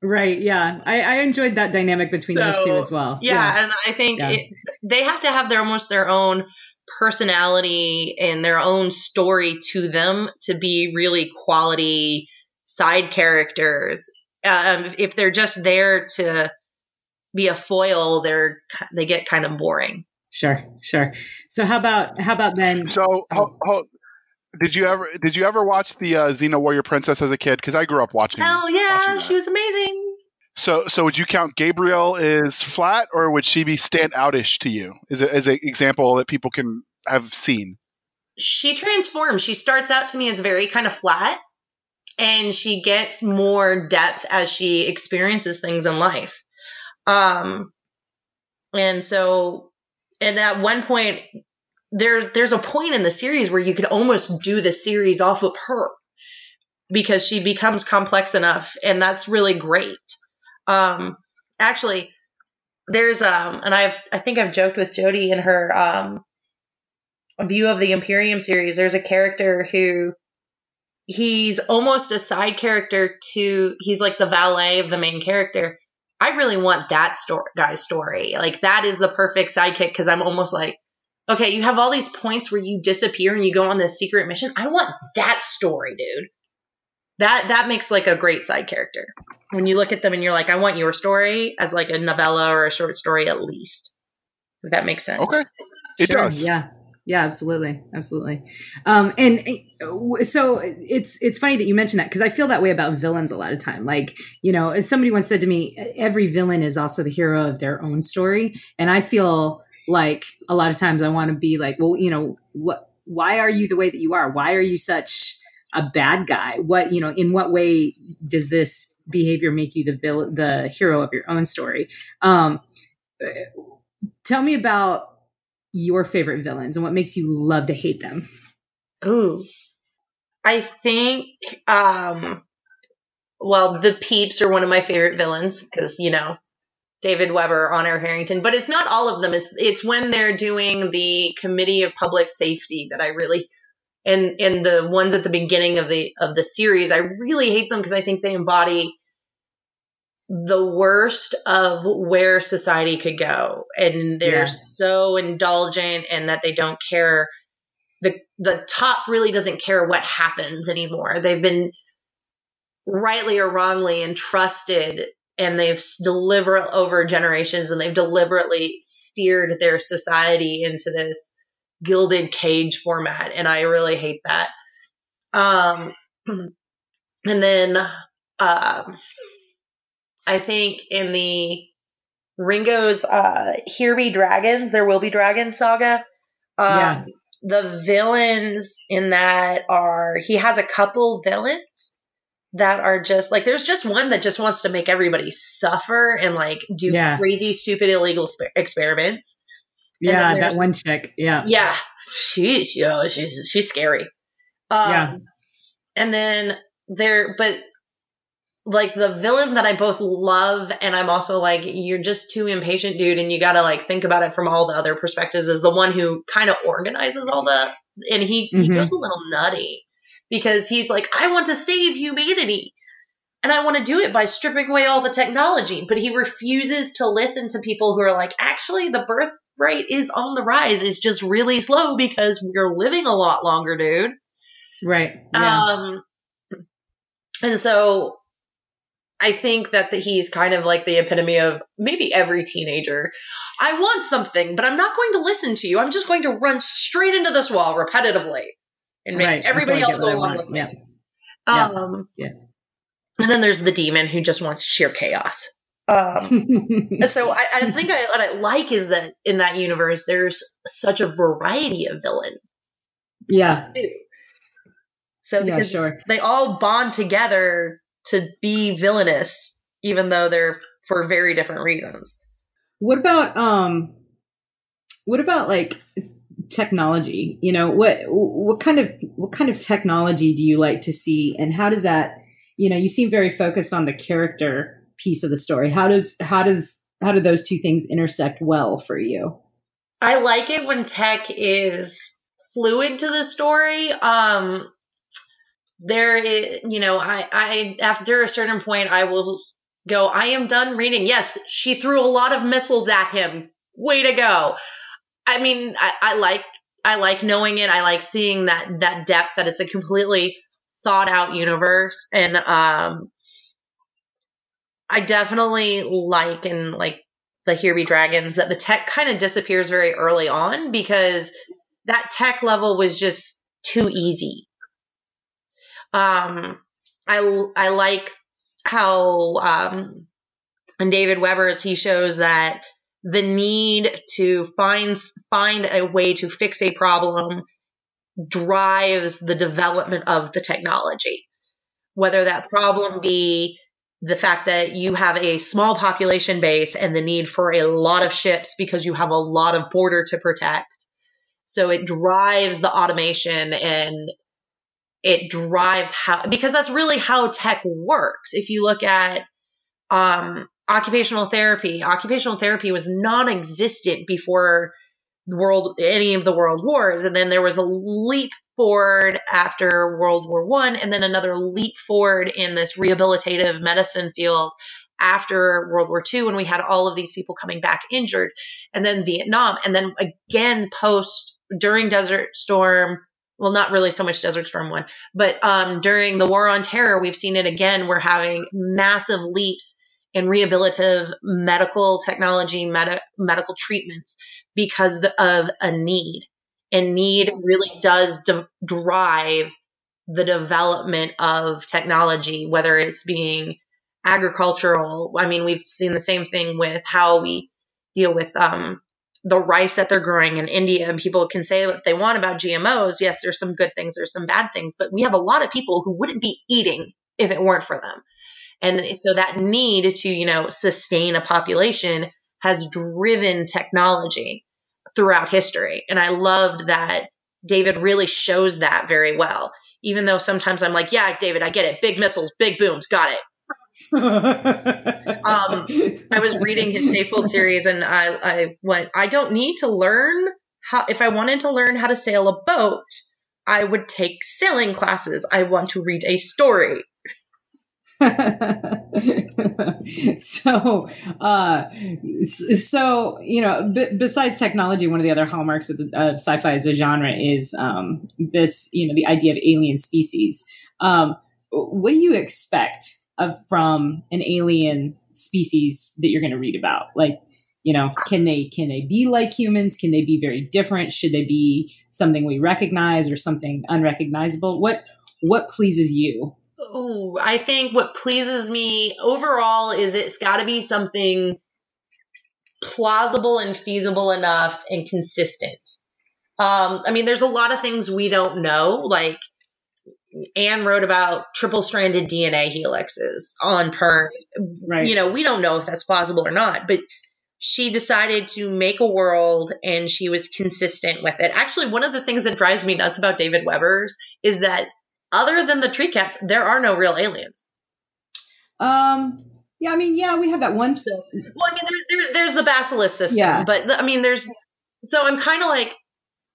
Right. Yeah. I, I enjoyed that dynamic between so, those two as well. Yeah, yeah. and I think yeah. it, they have to have their almost their own personality and their own story to them to be really quality side characters. Um, if they're just there to be a foil, they're they get kind of boring. Sure, sure. So how about how about then? So oh. ho, did you ever did you ever watch the uh, Xena Warrior Princess as a kid? Because I grew up watching. Hell yeah, watching she was amazing. So, so would you count Gabrielle as flat, or would she be stand outish to you? Is it as an example that people can have seen? She transforms. She starts out to me as very kind of flat, and she gets more depth as she experiences things in life. Um, and so, and at one point, there there's a point in the series where you could almost do the series off of her because she becomes complex enough, and that's really great. Um, actually, there's um, and I've I think I've joked with Jody in her um view of the Imperium series. There's a character who he's almost a side character to he's like the valet of the main character. I really want that story guy's story. Like that is the perfect sidekick because I'm almost like, okay, you have all these points where you disappear and you go on this secret mission. I want that story, dude. That that makes like a great side character. When you look at them and you're like i want your story as like a novella or a short story at least if that makes sense. Okay. It sure, does. Yeah yeah absolutely absolutely. Um and uh, so it's it's funny that you mentioned that because i feel that way about villains a lot of time. Like you know as somebody once said to me every villain is also the hero of their own story. And i feel like a lot of times i want to be like well you know what why are you the way that you are? Why are you such a bad guy? What you know in what way does this behavior make you the vill- the hero of your own story? Um tell me about your favorite villains and what makes you love to hate them ooh i think um well the peeps are one of my favorite villains because you know David Weber, Honor Harrington, but it's not all of them. It's it's when they're doing the Committee of Public Safety that I really and and the ones at the beginning of the of the series i really hate them because i think they embody the worst of where society could go and they're yeah. so indulgent and that they don't care the the top really doesn't care what happens anymore they've been rightly or wrongly entrusted and they've deliberate over generations and they've deliberately steered their society into this gilded cage format, and I really hate that. Um, and then uh, I think in the Ringo's uh, Here Be Dragons, There Will Be Dragons saga. Um, yeah. The villains in that are, he has a couple villains that are just like, there's just one that just wants to make everybody suffer and like do yeah. crazy, stupid, illegal sp- experiments. Yeah, that one chick. Yeah. Yeah. She's, you know, she's, she's scary. Um, yeah. And then there, but like the villain that I both love and I'm also like you're just too impatient dude and you got to like think about it from all the other perspectives is the one who kind of organizes all the and he mm-hmm. he goes a little nutty because he's like I want to save humanity and I want to do it by stripping away all the technology but he refuses to listen to people who are like actually the birth rate is on the rise it's just really slow because we're living a lot longer dude right yeah. um and so I think that the, he's kind of like the epitome of maybe every teenager. I want something, but I'm not going to listen to you. I'm just going to run straight into this wall repetitively and make right. everybody else go along with yeah. me. Um, yeah. And then there's the demon who just wants sheer chaos. Um, so I, I think I, what I like is that in that universe, there's such a variety of villain. Yeah. Too. So yeah, sure. they all bond together to be villainous, even though they're for very different reasons. What about um what about like technology? You know, what what kind of what kind of technology do you like to see and how does that you know, you seem very focused on the character piece of the story. How does how does how do those two things intersect well for you? I like it when tech is fluid to the story. Um there is, you know, I, I, after a certain point, I will go, I am done reading. Yes, she threw a lot of missiles at him. Way to go. I mean, I, I like, I like knowing it. I like seeing that, that depth that it's a completely thought out universe. And, um, I definitely like and like the Here Be Dragons that the tech kind of disappears very early on because that tech level was just too easy. Um, I I like how um, David Weber's he shows that the need to find find a way to fix a problem drives the development of the technology. Whether that problem be the fact that you have a small population base and the need for a lot of ships because you have a lot of border to protect. So it drives the automation and it drives how because that's really how tech works. If you look at um, occupational therapy, occupational therapy was non-existent before the world any of the world wars, and then there was a leap forward after World War One, and then another leap forward in this rehabilitative medicine field after World War II when we had all of these people coming back injured, and then Vietnam, and then again post during Desert Storm well, not really so much Desert Storm one, but um, during the War on Terror, we've seen it again. We're having massive leaps in rehabilitative medical technology, med- medical treatments because of a need. And need really does de- drive the development of technology, whether it's being agricultural. I mean, we've seen the same thing with how we deal with um, the rice that they're growing in India. And people can say what they want about GMOs. Yes, there's some good things, there's some bad things, but we have a lot of people who wouldn't be eating if it weren't for them. And so that need to, you know, sustain a population has driven technology throughout history. And I loved that David really shows that very well. Even though sometimes I'm like, yeah, David, I get it. Big missiles, big booms, got it um, I was reading his Safehold series, and I, I went. I don't need to learn how. If I wanted to learn how to sail a boat, I would take sailing classes. I want to read a story. so, uh, so you know, b- besides technology, one of the other hallmarks of, the, of sci-fi as a genre is um, this, you know, the idea of alien species. Um, what do you expect of from an alien species that you're going to read about. Like you know can they can they be like humans? Can they be very different? Should they be something we recognize or something unrecognizable? What what pleases you? Oh i think what pleases me overall is it's got to be something plausible and feasible enough and consistent. Um, i mean there's a lot of things we don't know like Anne wrote about triple stranded DNA helixes on Pern. Right. You know, we don't know if that's plausible or not, but she decided to make a world and she was consistent with it. Actually, one of the things that drives me nuts about David Weber's is that other than the tree cats, there are no real aliens. Um, yeah, I mean, yeah, we have that one. So, well, I mean, there, there, there's the basilisk system, Yeah. but I mean, there's. So I'm kind of like,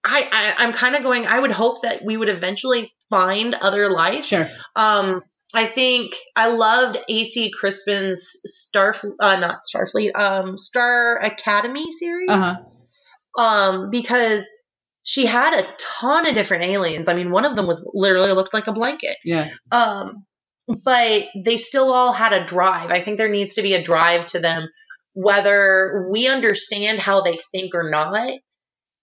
I, I I'm kind of going. I would hope that we would eventually find other life. Sure. Um, I think I loved AC Crispin's Star, uh, not Starfleet, um, Star Academy series. Uh huh. Um, because she had a ton of different aliens. I mean, one of them was literally looked like a blanket. Yeah. Um, but they still all had a drive. I think there needs to be a drive to them, whether we understand how they think or not.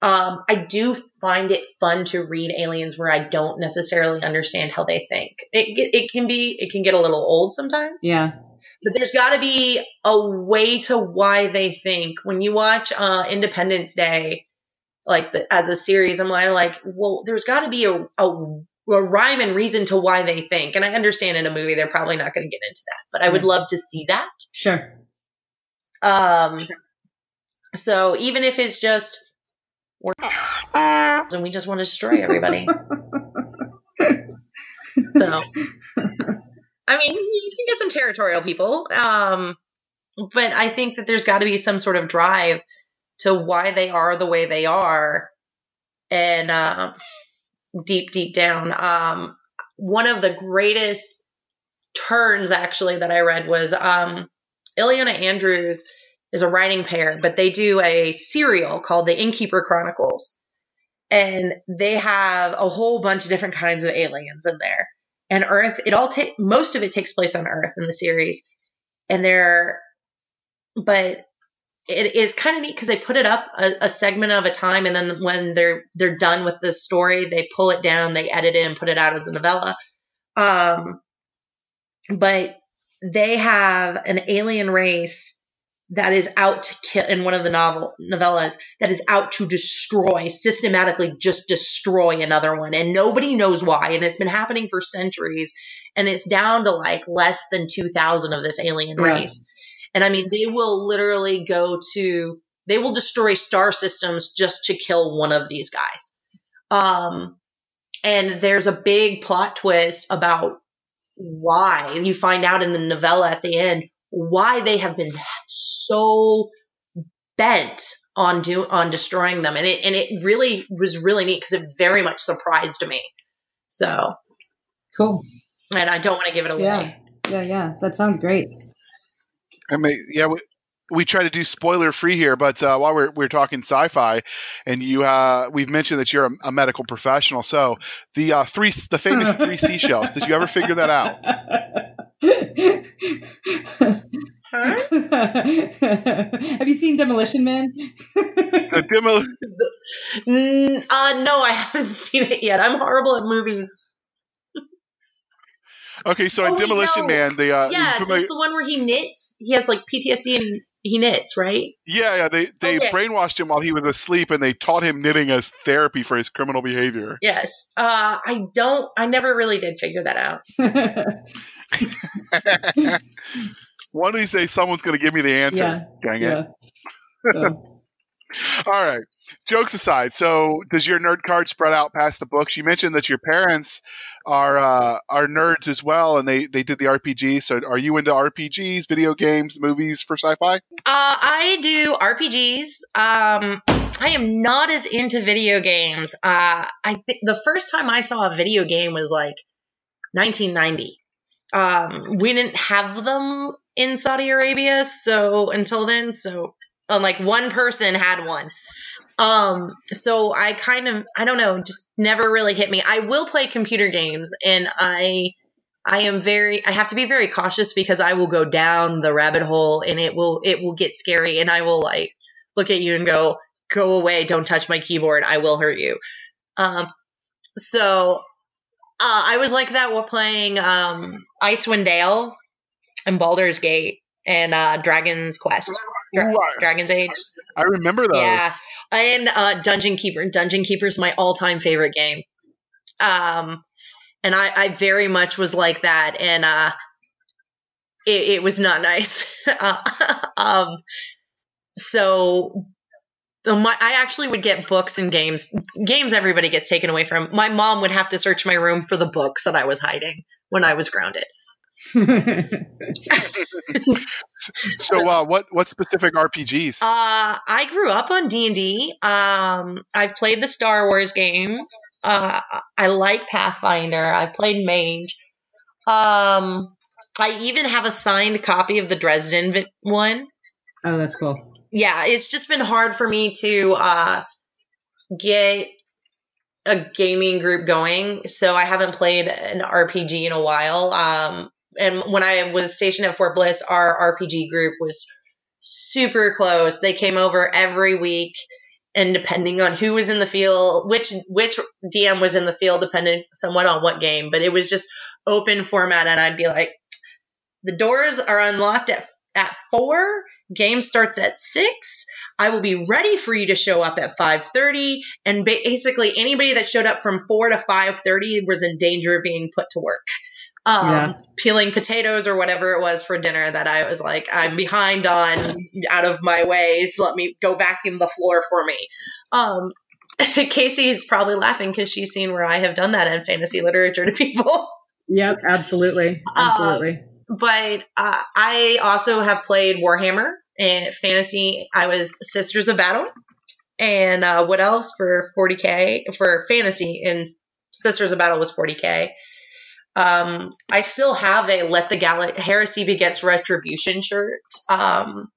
Um, I do find it fun to read aliens where I don't necessarily understand how they think. It it can be it can get a little old sometimes, Yeah. but there's got to be a way to why they think. When you watch uh, Independence Day, like the, as a series, I'm like, well, there's got to be a, a a rhyme and reason to why they think. And I understand in a movie they're probably not going to get into that, but I would love to see that. Sure. Um, so even if it's just we're and we just want to destroy everybody. so, I mean, you can get some territorial people, um, but I think that there's got to be some sort of drive to why they are the way they are, and uh, deep, deep down, um, one of the greatest turns actually that I read was um, Ilona Andrews is a writing pair, but they do a serial called The Innkeeper Chronicles. And they have a whole bunch of different kinds of aliens in there. And Earth, it all take most of it takes place on Earth in the series. And they're but it is kind of neat because they put it up a, a segment of a time and then when they're they're done with the story, they pull it down, they edit it and put it out as a novella. Um but they have an alien race that is out to kill in one of the novel novellas that is out to destroy systematically just destroy another one. And nobody knows why. And it's been happening for centuries. And it's down to like less than 2000 of this alien Yeah. race. And i mean they will literally go to they will destroy star systems just to kill one of these guys. Um and there's a big plot twist about why. You find out in the novella at the end why they have been so bent on do on destroying them and it and it really was really neat because it very much surprised me so Cool. and i don't want to give it away Yeah. Yeah. Yeah. That sounds great. I mean, yeah, we, we try to do spoiler free here, but uh, while we're, we're talking sci-fi, and you, uh, we've mentioned that you're a, a medical professional. So the uh, three, the famous three seashells. Did you ever figure that out? Have you seen Demolition Man? The demo, Mm, uh, no i haven't seen it yet i'm horrible at movies okay, so in Oh, wait, Demolition no. Man, they, uh, yeah you familiar- it's the one where he knits he has like ptsd and he knits right yeah, yeah, they they Okay. brainwashed him while he was asleep, and they taught him knitting as therapy for his criminal behavior. yes uh i don't i never really did figure that out One of these days, someone's going to give me the answer. yeah. Dang it! Yeah. So, All right. Jokes aside, so does your nerd card spread out past the books? You mentioned that your parents are uh, are nerds as well, and they they did the RPG. So, are you into RPGs, video games, movies for sci-fi? Uh, I do RPGs. Um, I am not as into video games. Uh, I think the first time I saw a video game was like 1990. Um, we didn't have them in Saudi Arabia, so until then, so uh, like one person had one. Um, so I kind of, I don't know, just never really hit me. I will play computer games, and I I am very I have to be very cautious because I will go down the rabbit hole and it will it will get scary and I will like look at you and go go away don't touch my keyboard I will hurt you. Um so uh, I was like that while playing um Icewind Dale and Baldur's Gate and uh Dragon's Quest. Dra- Ooh, I- Dragon's Age. I remember those. Yeah, and uh, Dungeon Keeper. Dungeon Keeper is my all-time favorite game. Um, and I, I very much was like that, and uh, it, it was not nice. uh, um, so my, I actually would get books and games. Games everybody gets taken away from. My mom would have to search my room for the books that I was hiding when I was grounded. So, uh, what what specific RPGs? Uh, I grew up on D and D. Um, I've played the Star Wars game. Uh, I like Pathfinder. I've played Mage. Um, I even have a signed copy of the Dresden one. Oh, that's cool. Yeah, it's just been hard for me to uh, get a gaming group going, so I haven't played an RPG in a while. Um, and when I was stationed at Fort Bliss, our RPG group was super close. They came over every week, and depending on who was in the field, which which DM was in the field, depended somewhat on what game. But it was just open format, and I'd be like, the doors are unlocked at at four. Game starts at six. I will be ready for you to show up at 5:30 and basically anybody that showed up from 4 to 5:30 was in danger of being put to work. Um, yeah. peeling potatoes or whatever it was for dinner that I was like I'm behind on out of my ways let me go vacuum the floor for me. Um, Kacey's probably laughing cuz she's seen where I have done that in fantasy literature to people. Yep, absolutely. Absolutely. Um, but uh, I also have played Warhammer and fantasy. I was Sisters of Battle. And uh, what else for 40k for fantasy? And Sisters of Battle was 40k. Um, I still have a Let the Gal- Heresy Begets Retribution shirt um,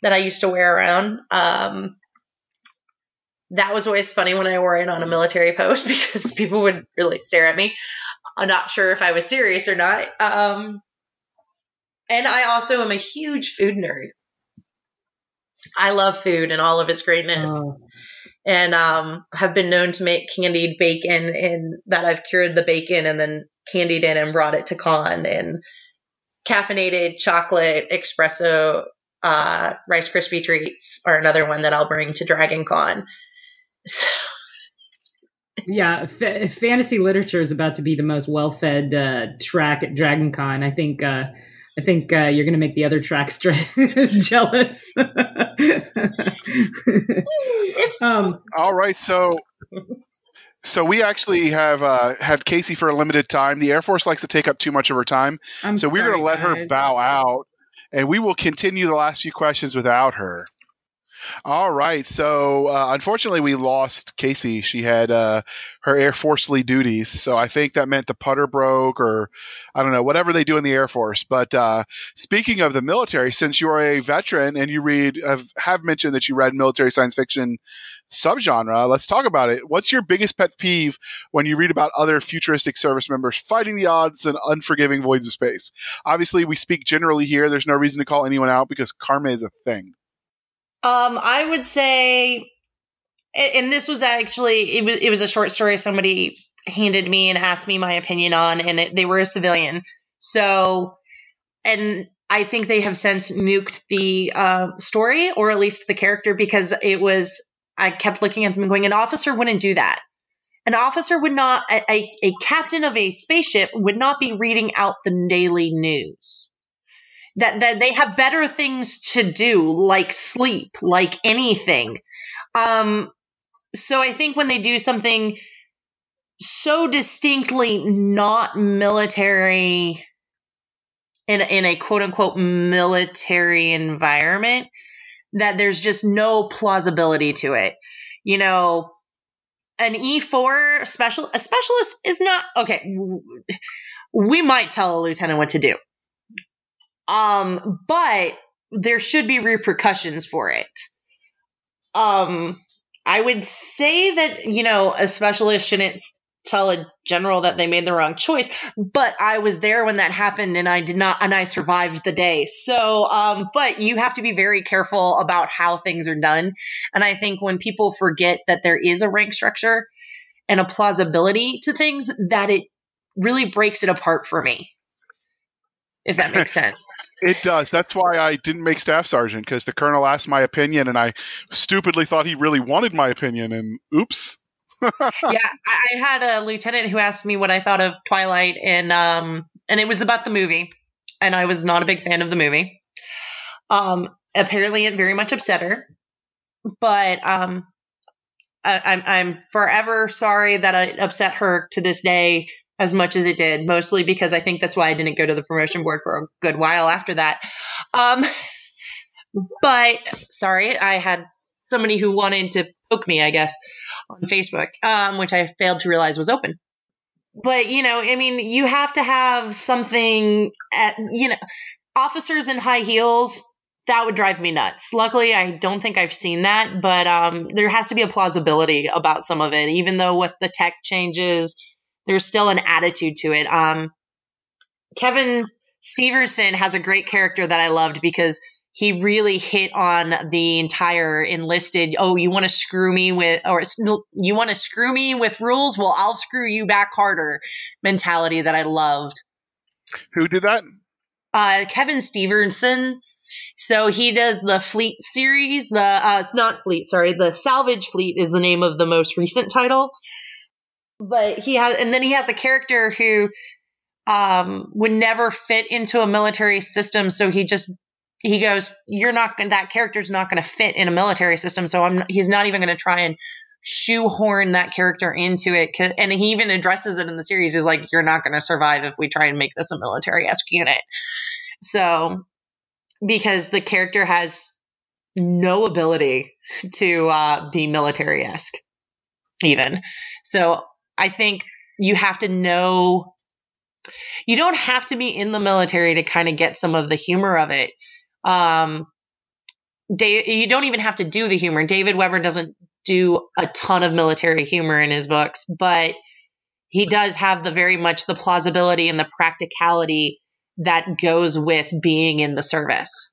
that I used to wear around. Um, that was always funny when I wore it on a military post because people would really stare at me. I'm not sure if I was serious or not. Um, and I also am a huge food nerd. I love food and all of its greatness. Oh. And um, have been known to make candied bacon and that I've cured the bacon and then candied it and brought it to con and caffeinated chocolate espresso uh, Rice Krispie treats are another one that I'll bring to Dragon Con. So. Yeah, fantasy literature is about to be the most well-fed uh, track at Dragon Con. I think uh, I think uh, you're going to make the other tracks jealous. um, All right, so so we actually have uh, have Kacey for a limited time. The Air Force likes to take up too much of her time, I'm so we're going to let her bow out, and we will continue the last few questions without her. All right. So uh, unfortunately, we lost Kacey. She had uh, her Air Forcely duties. So I think that meant the putter broke, or I don't know, whatever they do in the Air Force. But uh, speaking of the military, since you are a veteran and you read have, have mentioned that you read military science fiction subgenre, let's talk about it. What's your biggest pet peeve when you read about other futuristic service members fighting the odds and unforgiving voids of space? Obviously, we speak generally here. There's no reason to call anyone out because karma is a thing. Um, I would say, and this was actually it was it was a short story somebody handed me and asked me my opinion on, and it, they were a civilian. So, and I think they have since nuked the uh, story or at least the character because it was. I kept looking at them and going, an officer wouldn't do that. An officer would not, a, a captain of a spaceship would not be reading out the daily news that, that they have better things to do, like sleep, like anything. Um, so I think when they do something so distinctly not military in, in a quote unquote military environment, that there's just no plausibility to it. You know, an E4 special a specialist is not okay. We might tell a lieutenant what to do. Um, but there should be repercussions for it. Um, I would say that, you know, a specialist shouldn't tell a general that they made the wrong choice, but I was there when that happened and I did not, and I survived the day. So, um, but you have to be very careful about how things are done. And I think when people forget that there is a rank structure and a plausibility to things, that it really breaks it apart for me if that makes sense. it does. That's why I didn't make staff sergeant because the colonel asked my opinion, and I stupidly thought he really wanted my opinion, and oops. yeah, I had a lieutenant who asked me what I thought of Twilight, and um, and it was about the movie, and I was not a big fan of the movie. Um, apparently, it very much upset her, but um, I, I'm I'm forever sorry that I upset her to this day as much as it did, mostly because I think that's why I didn't go to the promotion board for a good while after that. Um, but sorry, I had somebody who wanted to poke me, I guess, on Facebook, um, which I failed to realize was open. But, you know, I mean, you have to have something at, you know, officers in high heels, that would drive me nuts. Luckily, I don't think I've seen that, but um, there has to be a plausibility about some of it. Even though with the tech changes, there's still an attitude to it. Um, Kevin Steverson has a great character that I loved because he really hit on the entire enlisted oh you want to screw me with or you want to screw me with rules? Well i'll screw you back harder mentality that i loved. Who did that? Uh, kevin steverson so he does the fleet series the uh, it's not fleet sorry the salvage fleet is the name of the most recent title but he has and then he has a character who um, would never fit into a military system so he just he goes, "You're not. That character's not going to fit in a military system, so I'm. He's not even going to try and shoehorn that character into it. And he even addresses it in the series. He's like, "You're not going to survive if we try and make this a military esque unit." So, because the character has no ability to uh, be military esque, even. So, I think you have to know. You don't have to be in the military to kind of get some of the humor of it um, Dave, you don't even have to do the humor. David Weber doesn't do a ton of military humor in his books, but he does have the very much the plausibility and the practicality that goes with being in the service.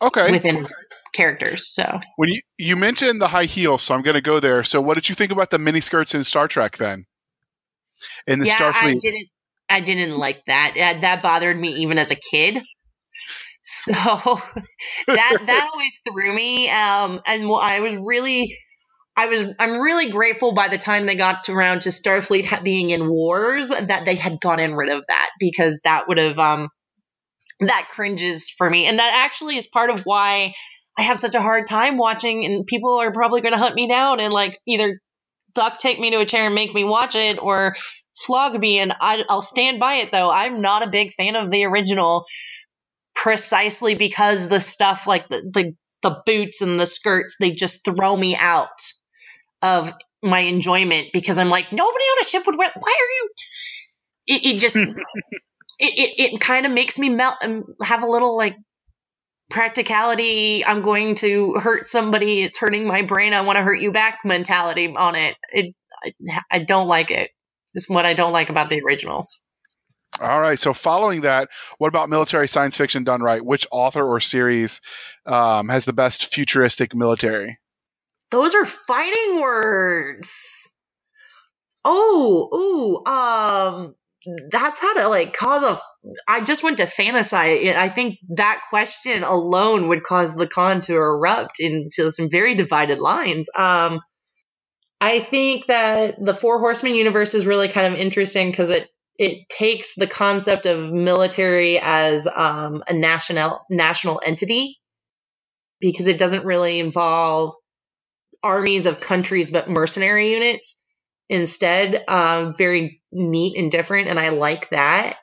Okay. Within his characters. So when you you mentioned the high heels, so I'm going to go there. So what did you think about the mini skirts in Star Trek then? In the yeah, Starfleet, I didn't. I didn't like that. That bothered me even as a kid. So that that always threw me. Um, and I was really, I was, I'm really grateful by the time they got around to Starfleet being in wars that they had gotten rid of that because that would have, um, that cringes for me. And that actually is part of why I have such a hard time watching. And people are probably going to hunt me down and like either duct tape me to a chair and make me watch it or flog me. And I, I'll stand by it though. I'm not a big fan of the original precisely because the stuff like the, the, the boots and the skirts, they just throw me out of my enjoyment because I'm like, nobody on a ship would wear. Why are you? It, it just it it, it kind of makes me melt and have a little like practicality. I'm going to hurt somebody. It's hurting my brain. I want to hurt you back mentality on it. It I, I don't like it. It's what I don't like about the originals. All right. So, following that, what about military science fiction done right? Which author or series um, has the best futuristic military? Those are fighting words. Oh, ooh, um, that's how to like cause a. I just went to fantasize. I think that question alone would cause the con to erupt into some very divided lines. Um, I think that the Four Horsemen universe is really kind of interesting because it it takes the concept of military as um, a national national entity because it doesn't really involve armies of countries but mercenary units instead um, very neat and different and i like that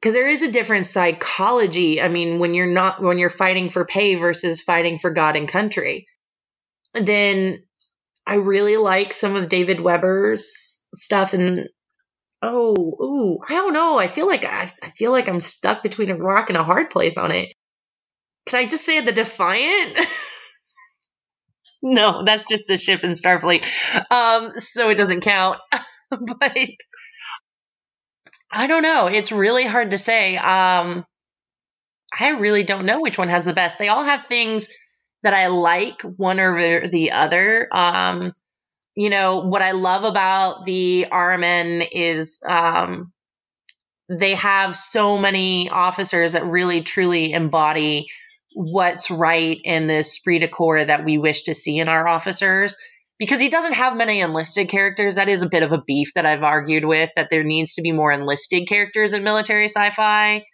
because there is a different psychology i mean when you're not when you're fighting for pay versus fighting for god and country then i really like some of david weber's stuff and Oh, ooh, I don't know. I feel like I, I feel like I'm stuck between a rock and a hard place on it. Can I just say the Defiant? no, that's just a ship in Starfleet. Um, so it doesn't count. but I don't know. It's really hard to say. Um, I really don't know which one has the best. They all have things that I like, one over the other. Um, you know, what I love about the RMN is um, they have so many officers that really truly embody what's right in this esprit de corps that we wish to see in our officers. Because he doesn't have many enlisted characters. That is a bit of a beef that I've argued with, that there needs to be more enlisted characters in military sci fi.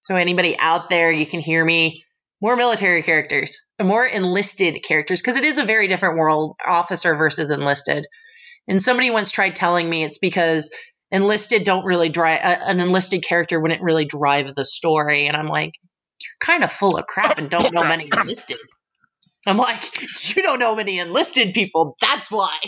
So, anybody out there, you can hear me more military characters, more enlisted characters, because it is a very different world, officer versus enlisted. And somebody once tried telling me it's because enlisted don't really drive uh, an enlisted character wouldn't really drive the story and i'm like kind of full of crap and don't know many enlisted. I'm like you don't know many enlisted people that's why.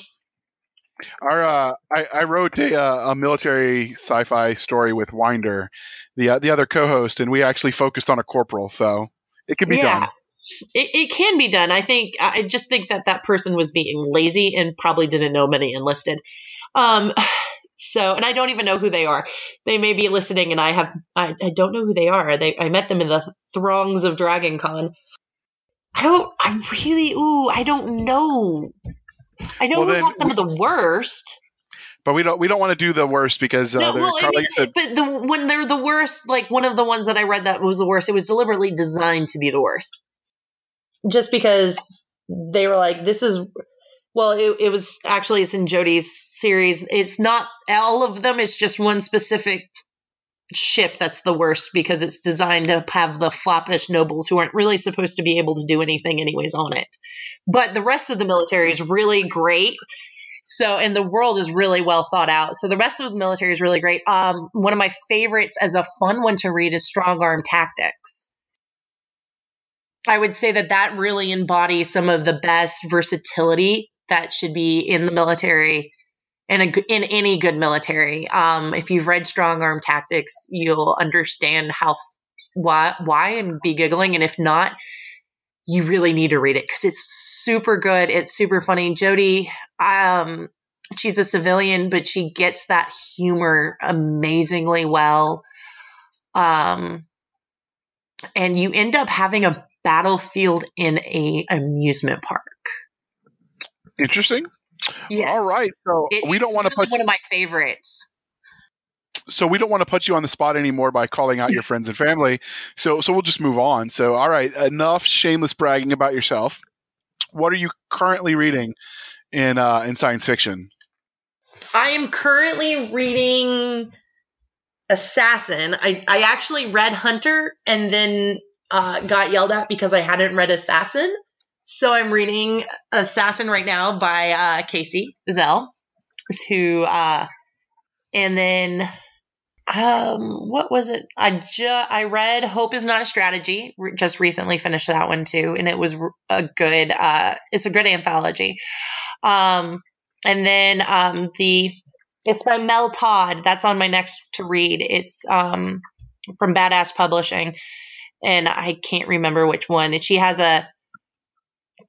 Our uh, I, I wrote a, uh, a military sci-fi story with Winder, the uh, the other co-host, and we actually focused on a corporal, so it can be yeah. done. it, it can be done. I think i just think that that person was being lazy and probably didn't know many enlisted. Um so and i don't even know who they are. They may be listening and i have i, I don't know who they are. They i met them in the throngs of dragon con. I don't i really ooh i don't know. I know Well, then- have some of the worst. But we don't we don't want to do the worst because uh, no, well, I mean, said, but the when they're the worst, like one of the ones that I read that was the worst, it was deliberately designed to be the worst, just because they were like, "This is." Well, it, it was actually it's in Jody's series. It's not all of them. It's just one specific ship that's the worst because it's designed to have the floppish nobles who aren't really supposed to be able to do anything anyways on it. But the rest of the military is really great. So, and the world is really well thought out. So the rest of the military is really great. Um, one of my favorites as a fun one to read is Strong Arm Tactics. I would say that that really embodies some of the best versatility that should be in the military in a, in any good military. Um, if you've read Strong Arm Tactics, you'll understand how why why and be giggling. And if not, you really need to read it because it's super good. It's super funny. Jody, um, she's a civilian, but she gets that humor amazingly well. Um, and you end up having a battlefield in a amusement park. Interesting. Yes. All right, so It- we don't want to put one of my favorites. so we don't want to put you on the spot anymore by calling out your friends and family. So so we'll just move on. So all right, enough shameless bragging about yourself. What are you currently reading in uh, in science fiction? I am currently reading Assassin. I, I actually read Hunter and then uh, got yelled at because I hadn't read Assassin. So I'm reading Assassin right now by uh, Kacey Ezell, who, uh, and then um, what was it? I ju- I read Hope is Not a Strategy. Re- just recently finished that one too, and it was a good. Uh, it's a good anthology. Um, and then um, the it's by Mel Todd. That's on my next to read. It's um, from Badass Publishing, and I can't remember which one. And she has a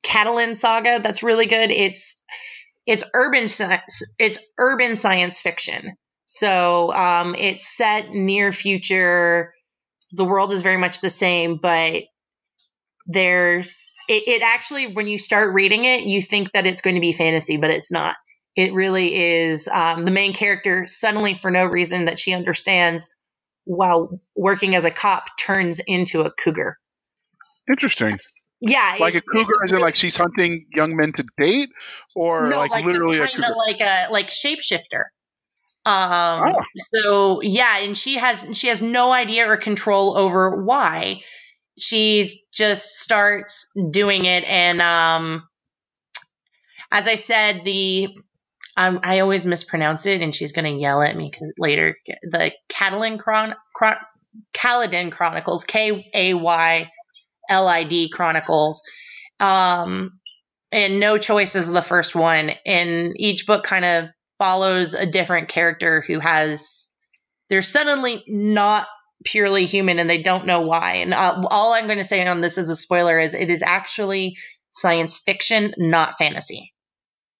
Catalan saga that's really good. It's it's urban science. It's urban science fiction. So um, it's set near future. The world is very much the same, but there's it, it actually when you start reading it, you think that it's going to be fantasy, but it's not. It really is um, the main character suddenly, for no reason that she understands, while working as a cop, turns into a cougar. Interesting. Yeah, Like a cougar, is it like she's hunting young men to date, or no, like, like, literally a kind of like a like shapeshifter. Um. Oh. So yeah, and she has she has no idea or control over why. She just starts doing it, and um, as I said, the um, I always mispronounce it, and she's going to yell at me because later the Catalan Chron, Chron Kaladin Chronicles, K A Y L I D Chronicles. Um, and No Choice is the first one. And each book kind of follows a different character who has, they're suddenly not purely human and they don't know why. And uh, all I'm going to say on this as a spoiler is it is actually science fiction, not fantasy.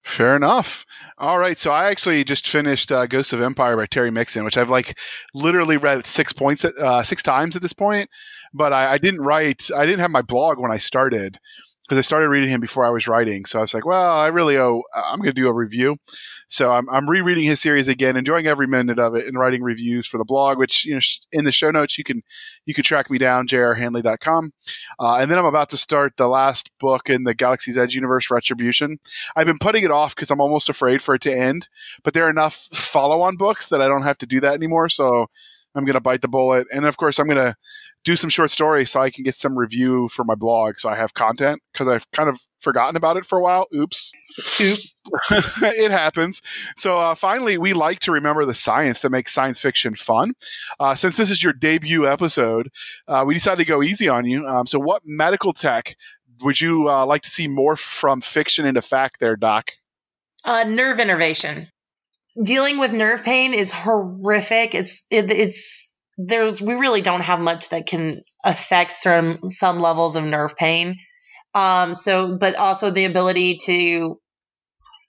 Fair enough. All right, so I actually just finished uh, Ghosts of Empire by Terry Mixon, which I've like literally read six points, at, uh, six times at this point. But I, I didn't write. I didn't have my blog when I started because I started reading him before I was writing. So I was like, well, I really owe. I'm going to do a review. So I'm, I'm rereading his series again, enjoying every minute of it, and writing reviews for the blog. Which you know, in the show notes you can you can track me down jrhandley.com. Uh, and then I'm about to start the last book in the Galaxy's Edge universe, Retribution. I've been putting it off because I'm almost afraid for it to end. But there are enough follow-on books that I don't have to do that anymore. So I'm going to bite the bullet, and of course I'm going to do some short stories so I can get some review for my blog. So I have content because I've kind of forgotten about it for a while. Oops. Oops. it happens. So uh, finally, we like to remember the science that makes science fiction fun. Uh, since this is your debut episode, uh, we decided to go easy on you. Um, so, what medical tech would you uh, like to see more from fiction into fact there, Doc? Uh, nerve innervation. Dealing with nerve pain is horrific. It's it, it's there's we really don't have much that can affect some some levels of nerve pain. Um, so, but also the ability to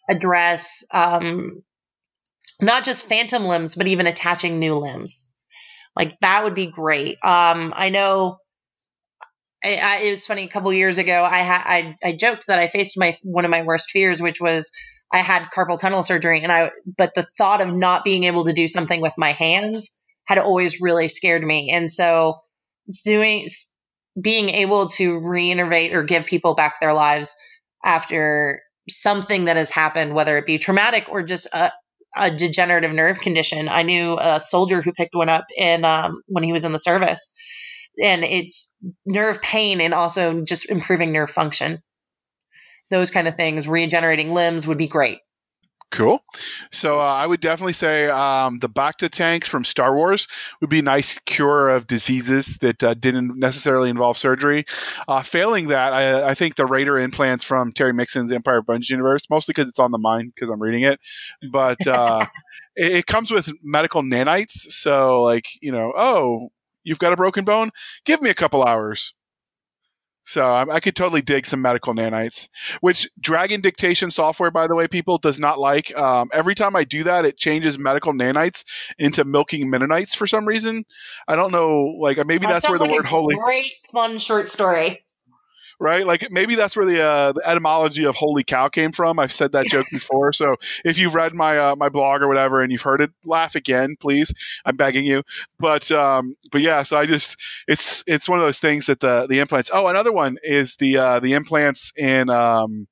address um, not just phantom limbs, but even attaching new limbs. Like that would be great. Um, I know. I, I, it was funny. A couple years ago, I had I, I joked that I faced my one of my worst fears, which was I had carpal tunnel surgery, and I but the thought of not being able to do something with my hands had always really scared me, and so doing being able to reinnervate or give people back their lives after something that has happened, whether it be traumatic or just a, a degenerative nerve condition. I knew a soldier who picked one up in um, when he was in the service, and it's nerve pain and also just improving nerve function. Those kind of things, regenerating limbs would be great. Cool. So uh, I would definitely say um, the Bacta tanks from Star Wars would be a nice cure of diseases that uh, didn't necessarily involve surgery. Uh, failing that, I, I, think the Raider implants from Terry Mixon's Empire of Bones universe, mostly because it's on the mind because I'm reading it, but uh, it, it comes with medical nanites. So like you know, oh, you've got a broken bone, give me a couple hours. So I, I could totally dig some medical nanites, which Dragon dictation software, by the way, people does not like. Um, every time I do that, it changes medical nanites into milking Mennonites for some reason. I don't know, like maybe that that's where the like word holy. Great fun short story right? Like maybe that's where the, uh, the etymology of "holy cow" came from. I've said that joke before. So if you've read my uh, my blog or whatever and you've heard it, laugh again, please. I'm begging you. But um, but yeah, so I just it's it's one of those things that the the implants. Oh, another one is the uh, the implants in. Um,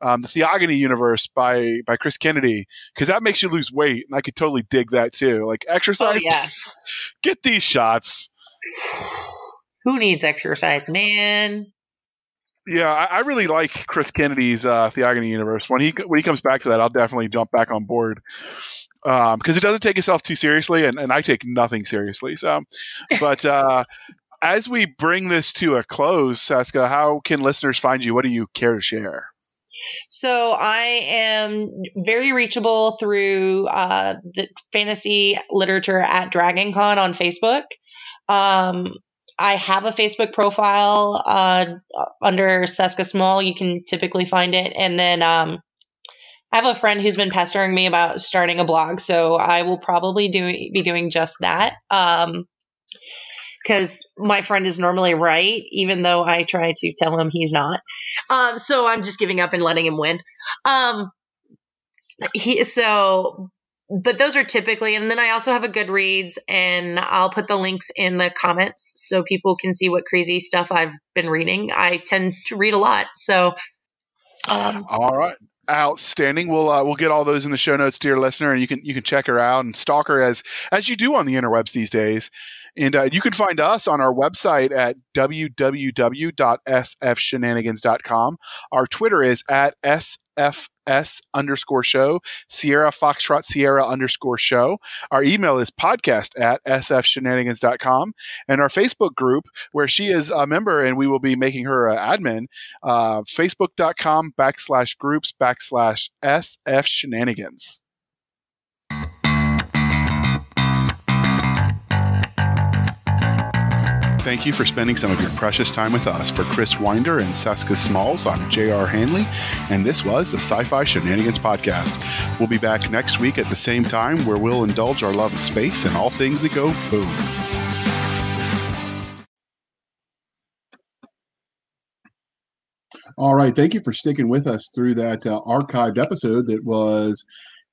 um, the Theogony universe by by Chris Kennedy because that makes you lose weight, and I could totally dig that too. Like exercise, oh, yes. get these shots. Who needs exercise, man? Yeah, I, I, really like Chris Kennedy's uh, Theogony universe. When he when he comes back to that, I'll definitely jump back on board because um, it doesn't take itself too seriously, and, and I take nothing seriously. So, but uh, as we bring this to a close, Cisca, how can listeners find you? What do you care to share? So I am very reachable through uh, the fantasy literature at Dragon Con on Facebook. Um, I have a Facebook profile uh, under Cisca Small. You can typically find it. And then um, I have a friend who's been pestering me about starting a blog. So I will probably do be doing just that. because um, my friend is normally right, even though I try to tell him he's not. Um, so I'm just giving up and letting him win. Um, he so but those are typically, and then I also have a Goodreads, and I'll put the links in the comments so people can see what crazy stuff I've been reading. I tend to read a lot, so. Um, all right, outstanding. We'll uh, we'll get all those in the show notes, dear listener, and you can you can check her out and stalk her as as you do on the interwebs these days. And uh, you can find us on our website at www.sfshenanigans.com. Our Twitter is at sf S underscore show, Sierra Foxtrot Sierra underscore show. Our email is podcast at sfshenanigans.com. And our Facebook group, where she is a member and we will be making her an admin, uh, facebook.com backslash groups backslash sf Thank you for spending some of your precious time with us. For Chris Winder and Cisca Smalls, I'm J.R. Handley, and this was the Sci Fi Shenanigans Podcast. We'll be back next week at the same time where we'll indulge our love of space and all things that go boom. All right. Thank you for sticking with us through that uh, archived episode that was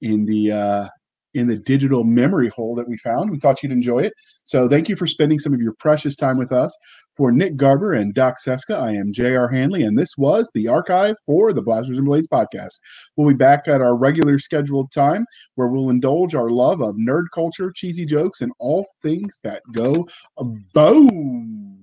in the uh, in the digital memory hole that we found. We thought you'd enjoy it. So thank you for spending some of your precious time with us. For Nick Garber and Doc Cisca, I am J.R. Handley, and this was the archive for the Blasters and Blades podcast. We'll be back at our regular scheduled time where we'll indulge our love of nerd culture, cheesy jokes, and all things that go boom.